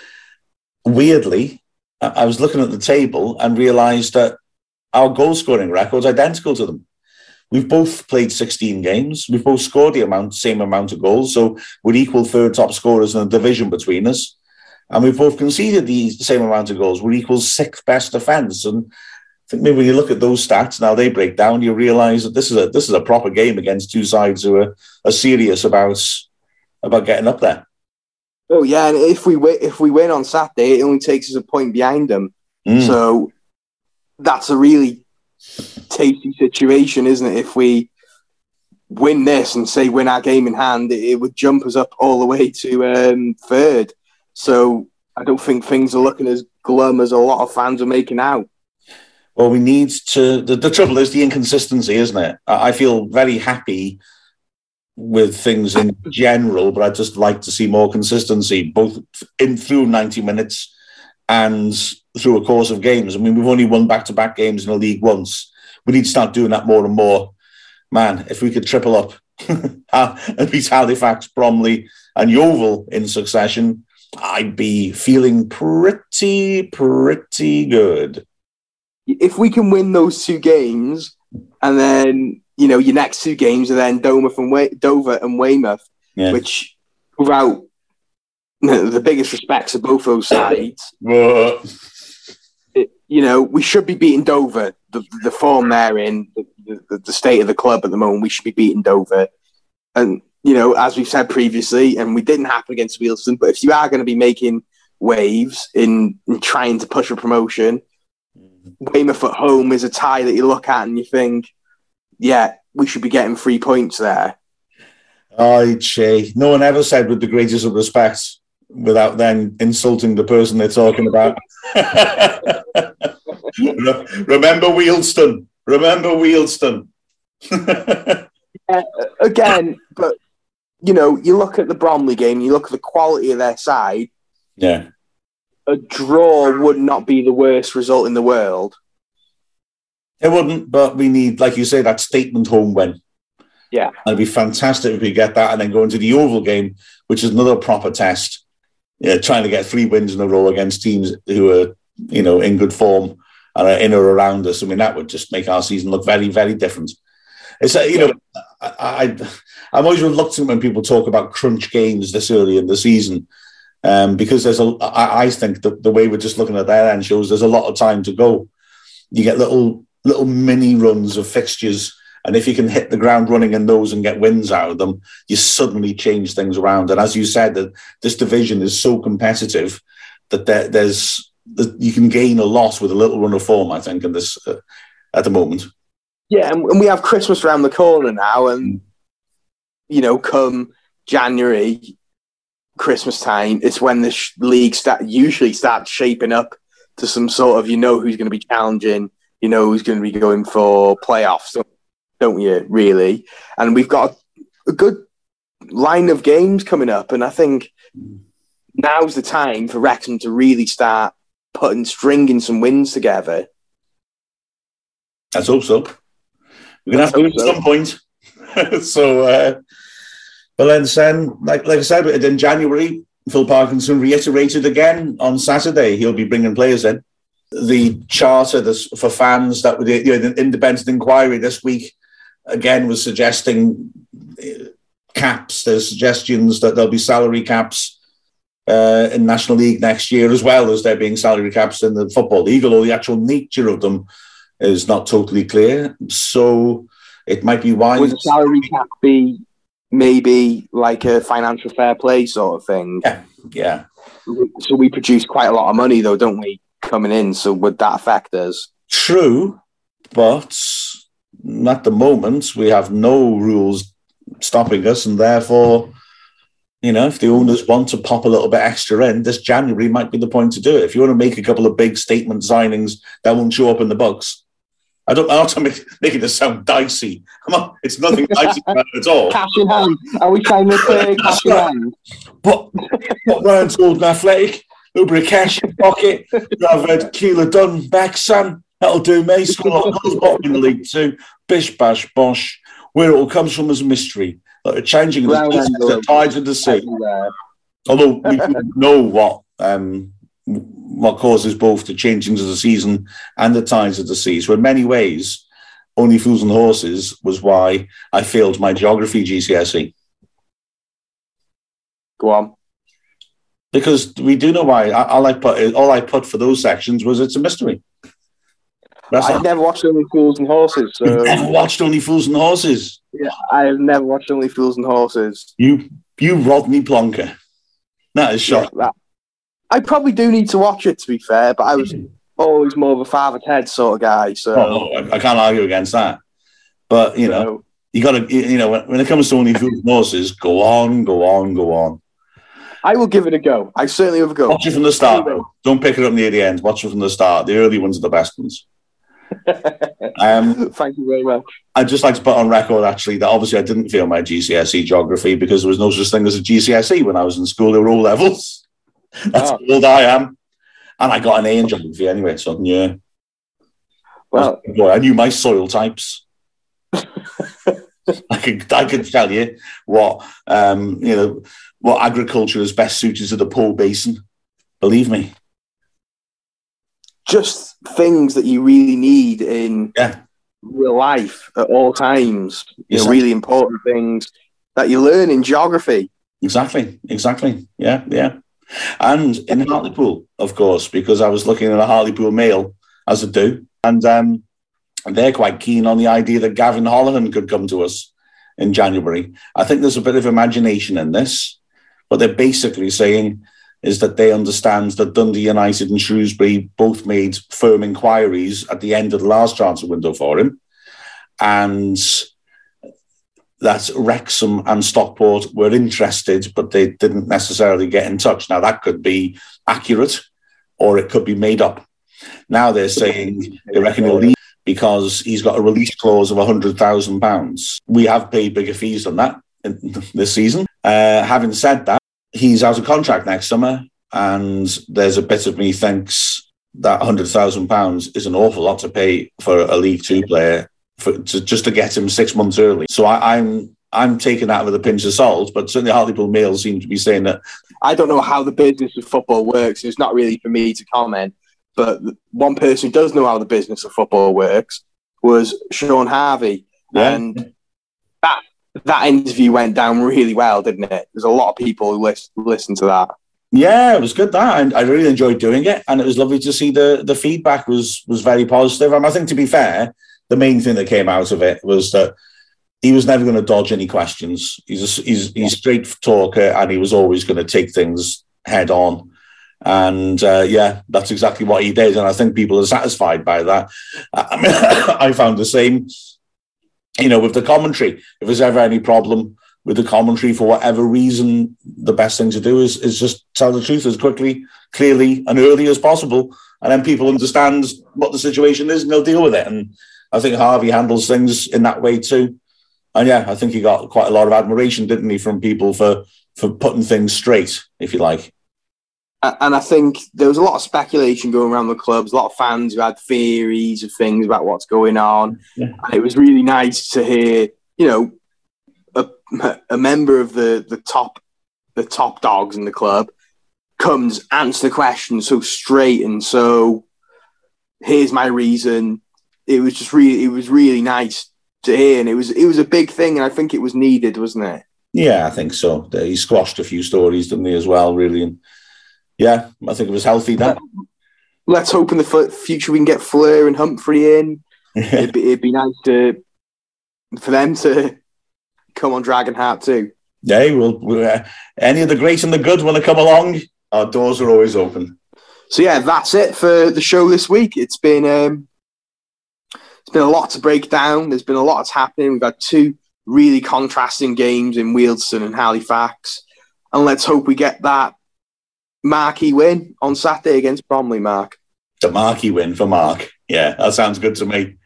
weirdly, I was looking at the table and realised that our goal scoring record's identical to them. We've both played 16 games. We've both scored the amount, same amount of goals. So we're equal third top scorers in the division between us. And we've both conceded the same amount of goals. We're equal sixth best defence. And I think maybe when you look at those stats now they break down, you realise that this is a this is a proper game against two sides who are, are serious about about getting up there. Oh yeah, and if we win, if we win on Saturday, it only takes us a point behind them. Mm. So that's a really tasty situation, isn't it? If we win this and say win our game in hand, it, it would jump us up all the way to um, third. So I don't think things are looking as glum as a lot of fans are making out. Well, we need to. The, the trouble is the inconsistency, isn't it? I feel very happy with things in general, but I'd just like to see more consistency, both in through 90 minutes and through a course of games. I mean, we've only won back to back games in the league once. We need to start doing that more and more. Man, if we could triple up and beat Halifax, Bromley, and Yeovil in succession, I'd be feeling pretty, pretty good. If we can win those two games, and then you know your next two games are then Dover and Way- Dover and Weymouth, yeah. which without the biggest respects of both those sides, it, you know we should be beating Dover. The, the form they're in, the, the, the state of the club at the moment, we should be beating Dover, and you know, as we've said previously, and we didn't happen against Wealdstone, but if you are going to be making waves in, in trying to push a promotion, mm-hmm. Weymouth at home is a tie that you look at and you think, yeah, we should be getting three points there. Oh, Che. No one ever said with the greatest of respect without then insulting the person they're talking about. Remember Wealdstone. Remember Wealdstone. yeah, again, but you know, you look at the Bromley game, you look at the quality of their side. Yeah. A draw would not be the worst result in the world. It wouldn't, but we need, like you say, that statement home win. Yeah. it'd be fantastic if we get that and then go into the Yeovil game, which is another proper test. Yeah, trying to get three wins in a row against teams who are, you know, in good form and are in or around us. I mean, that would just make our season look very, very different. It's a, you know, I, I I'm always reluctant when people talk about crunch games this early in the season. Um, because there's a, I, I think the, the way we're just looking at that end shows there's a lot of time to go. You get little little mini runs of fixtures, and if you can hit the ground running in those and get wins out of them, you suddenly change things around. And as you said, that this division is so competitive that there, there's that you can gain a lot with a little run of form. I think in this uh, at the moment. Yeah, and we have Christmas around the corner now, and you know, come January, Christmas time, it's when the sh- league start usually starts shaping up to some sort of you know who's going to be challenging, you know who's going to be going for playoffs, don't you? Really, and we've got a, good line of games coming up, and I think now's the time for Wrexham to really start putting stringing some wins together. Let's hope so. We're gonna have to at some point. so, uh, but then, Sen, like like I said, in January, Phil Parkinson reiterated again on Saturday he'll be bringing players in. The charter for fans that you know, the independent inquiry this week again was suggesting uh, caps. There's suggestions that there'll be salary caps uh, in National League next year, as well as there being salary caps in the Football League, although the actual nature of them is not totally clear. So it might be wise. Would the salary cap be maybe like a financial fair play sort of thing? Yeah, yeah. So we produce quite a lot of money, though, don't we, coming in? So would that affect us? True, but at the moment we have no rules stopping us, and therefore. You know, if the owners want to pop a little bit extra in, this January might be the point to do it. If you want to make a couple of big statement signings that won't show up in the books, I don't. I'm not making this sound dicey. Come on, it's nothing dicey about it at all. Cash in hand. Are we trying to say cash in hand? But what Ryan's old and athletic, a little bit of cash in pocket. I've had Keeler done back, son. That'll do me. Score a lot of goals, bottom in the league too. Bish bash bosh. Where it all comes from is a mystery. Like a changing of the tides of the sea. Although we know what um, what causes both the changings of the season and the tides of the sea. So in many ways, only fools and horses was why I failed my geography GCSE. Go on. Because we do know why. All I put, all I put for those sections was it's a mystery. That's I've never watched Only Fools and Horses. So... You've never watched Only Fools and Horses. Yeah, I have never watched Only Fools and Horses. You, you Rodney Plonker. That is shocking. Yeah, that... I probably do need to watch it to be fair, but I was always more of a father Ted sort of guy. So oh, oh I can't argue against that. But you know, no. you got to, you know, when it comes to Only Fools and Horses, go on, go on, go on. I will give it a go. I certainly will go. Watch it from the start. Though. Don't pick it up near the end. Watch it from the start. The early ones are the best ones. um, Thank you very much. I'd just like to put on record, actually, that obviously I didn't fail my GCSE geography because there was no such thing as a GCSE when I was in school. They were all levels. That's oh. old I am. And I got an A in geography anyway, so yeah. Well, I, I knew my soil types. I could I could tell you what um, you know what agriculture is best suited to the Po Basin. Believe me. Just things that you really need in yeah. real life at all times. You know, really important things that you learn in geography. Exactly. Exactly. Yeah. Yeah. And in Hartlepool, of course, because I was looking at a Hartlepool Mail as I do, and um, they're quite keen on the idea that Gavan Holohan could come to us in January. I think there's a bit of imagination in this. What they're basically saying is that they understand that Dundee United and Shrewsbury both made firm inquiries at the end of the last transfer window for him. And that Wrexham and Stockport were interested, but they didn't necessarily get in touch. Now, that could be accurate or it could be made up. Now they're saying they reckon he'll leave because he's got a release clause of £100,000. We have paid bigger fees than that this season. Uh, having said that, he's out of contract next summer, and there's a bit of me thinks that £100,000 is an awful lot to pay for a League Two player for, to, just to get him six months early. So I, I'm I'm taking that with a pinch of salt, but certainly Hartlepool Mail seem to be saying that. I don't know how the business of football works. It's not really for me to comment. But one person who does know how the business of football works was Shaun Harvey, yeah. and that interview went down really well, didn't it? There's a lot of people who list, to that. Yeah, it was good. That and I really enjoyed doing it, and it was lovely to see the the feedback was was very positive. And I think, to be fair, the main thing that came out of it was that he was never going to dodge any questions. He's a, he's he's straight talker, and he was always going to take things head on. And uh, yeah, that's exactly what he did, and I think people are satisfied by that. I mean, I found the same, you know, with the commentary. If there's ever any problem with the commentary for whatever reason, the best thing to do is is just tell the truth as quickly, clearly, and early as possible, and then people understand what the situation is and they'll deal with it. And I think Harvey handles things in that way too. And yeah, I think he got quite a lot of admiration, didn't he, from people for for putting things straight, if you like. And I think there was a lot of speculation going around the clubs, a lot of fans who had theories of things about what's going on. Yeah. And it was really nice to hear, you know, a, a member of the, the top the top dogs in the club comes answer the question so straight and so here's my reason it was just really it was really nice to hear, and it was it was a big thing, and I think it was needed, wasn't it? Yeah, I think so. He squashed a few stories, didn't he, as well? Really, and yeah, I think it was healthy. That. Let's hope in the future we can get Fleur and Humphrey in. it'd, be, it'd be nice to for them to come on Dragon Heart too. Yeah, well, uh, any of the great and the good want to come along, our doors are always open. So yeah, that's it for the show this week. It's been um, it's been a lot to break down. There's been a lot that's happening. We've had two really contrasting games in Wealdstone and Halifax. And let's hope we get that marquee win on Saturday against Bromley, Mark. The marquee win for Mark. Yeah, that sounds good to me.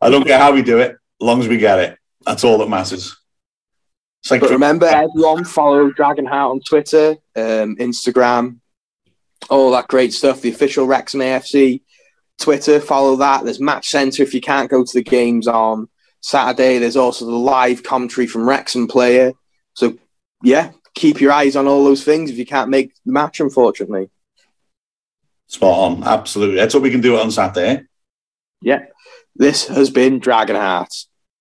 I don't care how we do it, as long as we get it. That's all that matters. Like but remember, everyone follow Dragon Heart on Twitter, um, Instagram, all that great stuff. The official Wrexham AFC Twitter, follow that. There's Match Centre if you can't go to the games on Saturday. There's also the live commentary from Wrexham Player. So, yeah, keep your eyes on all those things if you can't make the match, unfortunately. Spot on, absolutely. That's what we can do on Saturday. Eh? Yeah. This has been Dragon Hearts.